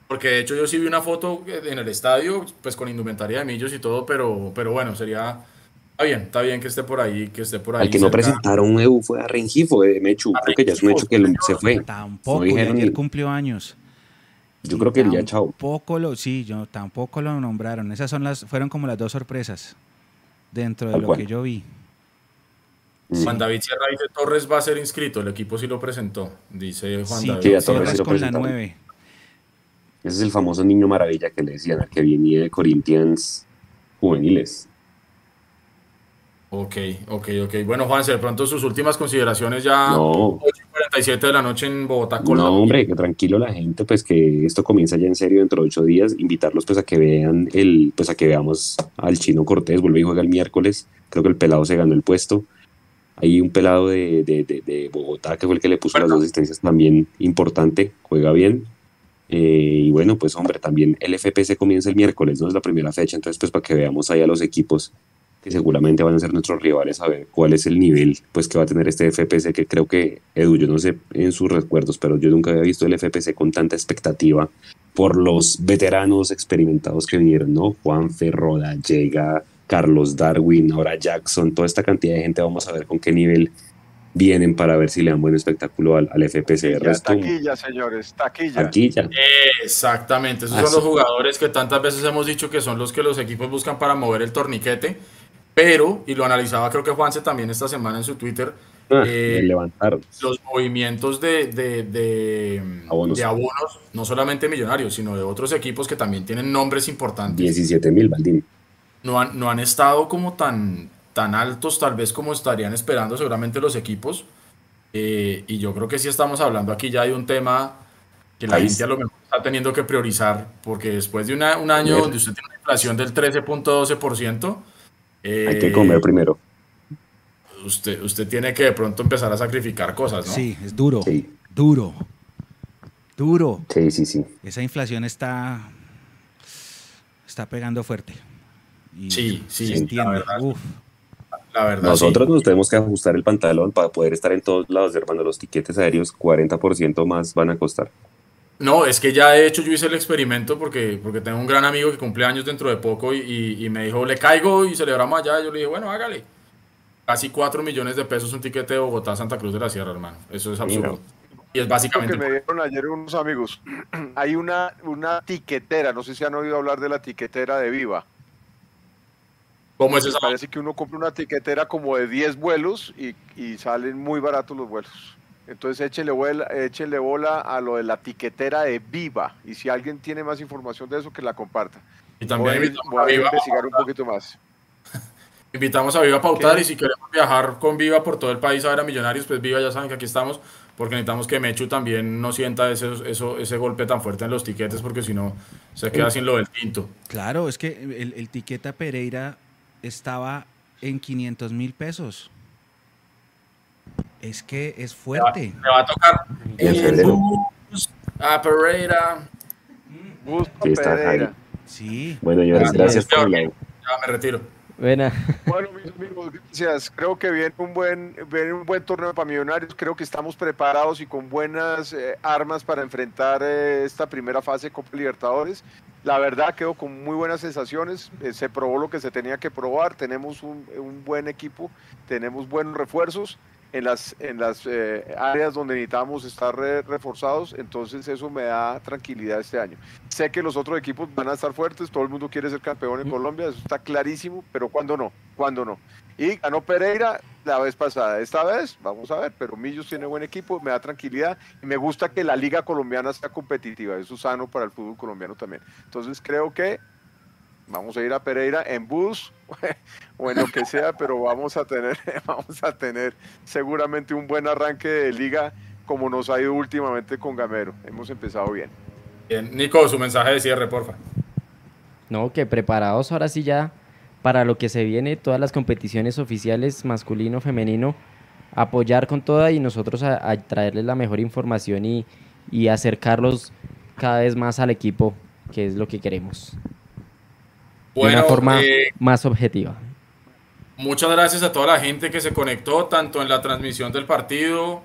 Porque de hecho yo sí vi una foto en el estadio, pues con indumentaria de Millos y todo, pero, pero bueno, sería... Está bien, está bien que esté por ahí, que esté por ahí. Al que no presentaron un EU fue a Rengifo de Mechu, creo que ya es un hecho que se fue. Tampoco, ayer cumplió años. Yo creo que el día chao. Tampoco lo, sí, yo tampoco lo nombraron. Esas son las, fueron como las dos sorpresas dentro de lo que yo vi. Juan David Sierra dice Torres va a ser inscrito, el equipo sí lo presentó, dice Juan David. Sí, Torres con la 9. Ese es el famoso niño maravilla que le decían, que venía de Corinthians juveniles. Ok, ok, ok. Bueno, Juan, de pronto sus últimas consideraciones ya no. 8.47 de la noche en Bogotá. no, hombre, que tranquilo la gente, pues que esto comienza ya en serio dentro de ocho días. Invitarlos pues a que vean el, pues a que veamos al Chino Cortés, vuelve y juega el miércoles. Creo que el pelado se ganó el puesto. Hay un pelado de, de, de, Bogotá que fue el que le puso las dos asistencias también importante, juega bien. Eh, y bueno, pues hombre, también el FPC comienza el miércoles, no es la primera fecha, entonces pues para que veamos ahí a los equipos que seguramente van a ser nuestros rivales, a ver cuál es el nivel pues que va a tener este FPC, que creo que, Edu, yo no sé en sus recuerdos, pero yo nunca había visto el FPC con tanta expectativa por los veteranos experimentados que vinieron, ¿no? Juan Ferroda, llega Carlos Darwin, ahora Jackson, toda esta cantidad de gente, vamos a ver con qué nivel vienen para ver si le dan buen espectáculo al, al FPC. taquilla, señores, taquilla. Taquilla. Exactamente, esos son los jugadores que tantas veces hemos dicho que son los que los equipos buscan para mover el torniquete pero, y lo analizaba creo que Juanse también esta semana en su Twitter, ah, eh, los movimientos de, de, abonos. no solamente millonarios, sino de otros equipos que también tienen nombres importantes. 17 mil, Valdín. No han, no han estado como tan, tan altos, tal vez como estarían esperando seguramente los equipos. Eh, y yo creo que sí estamos hablando aquí ya de un tema que la gente a lo mejor está teniendo que priorizar, porque después de un año donde usted tiene una inflación del 13.12%, hay que comer primero. Usted, usted tiene que de pronto empezar a sacrificar cosas, ¿no? Sí, es duro. Duro. Duro. Sí, sí, sí. Esa inflación está, está pegando fuerte. sí, sí, La verdad. La verdad, Nosotros nos tenemos que ajustar el pantalón para poder estar en todos lados, hermano. Los tiquetes aéreos 40% más van a costar. No, es que ya de hecho yo hice el experimento porque, porque tengo un gran amigo que cumple años dentro de poco y, me dijo, le caigo y celebramos allá. yo le dije, bueno, hágale. Casi 4 millones de pesos un tiquete de Bogotá a Santa Cruz de la Sierra, hermano. Eso es absurdo. Y es básicamente... Lo que me dieron ayer unos amigos. Hay una, una tiquetera, no sé si han oído hablar de la tiquetera de Viva. ¿Cómo es eso? Parece que uno compra una tiquetera como de 10 vuelos y, y salen muy baratos los vuelos. Entonces échenle bola, bola a lo de la tiquetera de Viva. Y si alguien tiene más información de eso, que la comparta. Y también voy, a, investigar un poquito más. invitamos a Viva a pautar y si queremos viajar con Viva por todo el país a ver a Millonarios, pues Viva ya saben que aquí estamos, porque necesitamos que Mechu también no sienta ese, eso, ese golpe tan fuerte en los tiquetes, porque si no se queda sin lo del tinto. Claro, es que el, el tiqueta Pereira estaba en 500 mil pesos. Es que es fuerte. Me va, a tocar. El bus a Pereira. Bus Pereira. Sí. Bueno, yo gracias por la... Ya me retiro. Buena. Bueno, mis amigos, gracias. Creo que viene un buen, viene un buen torneo para Millonarios. Creo que estamos preparados y con buenas eh, armas para enfrentar eh, esta primera fase de Copa Libertadores. La verdad, quedó con muy buenas sensaciones. Eh, se probó lo que se tenía que probar. Tenemos un, un buen equipo, tenemos buenos refuerzos en las, en las eh, áreas donde necesitamos estar reforzados, entonces eso me da tranquilidad este año. Sé que los otros equipos van a estar fuertes, todo el mundo quiere ser campeón en Colombia, eso está clarísimo, pero ¿cuándo no? ¿Cuándo no? Y ganó Pereira la vez pasada, esta vez vamos a ver, pero Millos tiene buen equipo, me da tranquilidad y me gusta que la liga colombiana sea competitiva, eso es sano para el fútbol colombiano también. Entonces creo que vamos a ir a Pereira en bus o en lo que sea, pero vamos a tener, vamos a tener seguramente un buen arranque de liga como nos ha ido últimamente con Gamero. Hemos empezado bien. Bien, Nico, su mensaje de cierre, porfa. No, que preparados ahora sí ya para lo que se viene, todas las competiciones oficiales, masculino, femenino, apoyar con toda y nosotros a, traerles la mejor información y, y acercarlos cada vez más al equipo, que es lo que queremos de una forma eh, más objetiva. Muchas gracias a toda la gente que se conectó, tanto en la transmisión del partido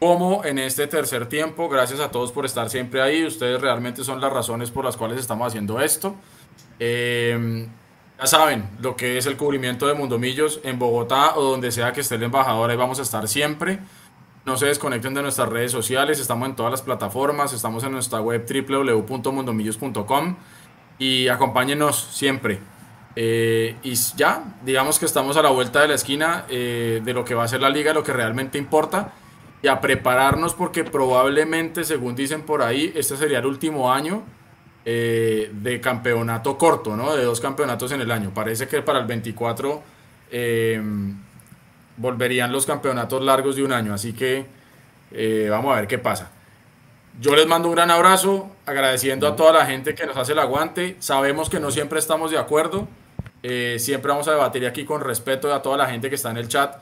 como en este tercer tiempo. Gracias a todos por estar siempre ahí. Ustedes realmente son las razones por las cuales estamos haciendo esto. Em, ya saben lo que es el cubrimiento de Mundomillos en Bogotá o donde sea que esté el embajador, ahí vamos a estar siempre. No se desconecten de nuestras redes sociales, estamos en todas las plataformas, estamos en nuestra web www.mundomillos.com y acompáñenos siempre. Eh, y ya, digamos que estamos a la vuelta de la esquina eh, de lo que va a ser la liga, lo que realmente importa, y a prepararnos porque probablemente, según dicen por ahí, este sería el último año eh, de campeonato corto, ¿no? De dos campeonatos en el año. Parece que para el 24 volverían los campeonatos largos de un año, así que vamos a ver qué pasa. Yo les mando un gran abrazo, agradeciendo a toda la gente que nos hace el aguante. Sabemos que no siempre estamos de acuerdo. Eh, siempre vamos a debatir aquí con respeto a toda la gente que está en el chat.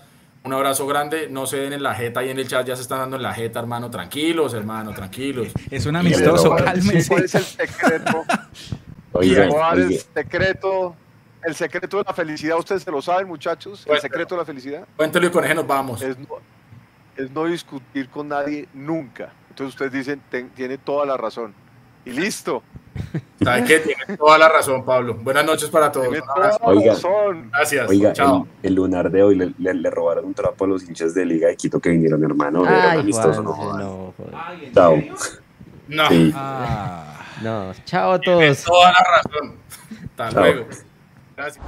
Un abrazo grande. No se den en la jeta y en el chat ya se están dando en la jeta, hermano. Tranquilos, hermano, tranquilos. Es un amistoso, cálmense. ¿Cuál es el secreto? ¿Cuál es el secreto? El secreto de la felicidad, ustedes se lo saben, muchachos. El secreto de la felicidad. Cuéntelo y con eso nos vamos. es no discutir con nadie nunca. Entonces ustedes dicen, tiene toda la razón. Y listo. ¿Sabe qué? Tiene toda la razón, Pablo. Buenas noches para todos. Tiene toda la razón. Gracias. Oiga, El, lunar de hoy le, robaron un trapo a los hinchas de Liga de Quito que vinieron, hermano. Ay, amistoso, no, no Chao. No. Ah. no. Chao a todos. Tiene toda la razón. Hasta luego. Gracias.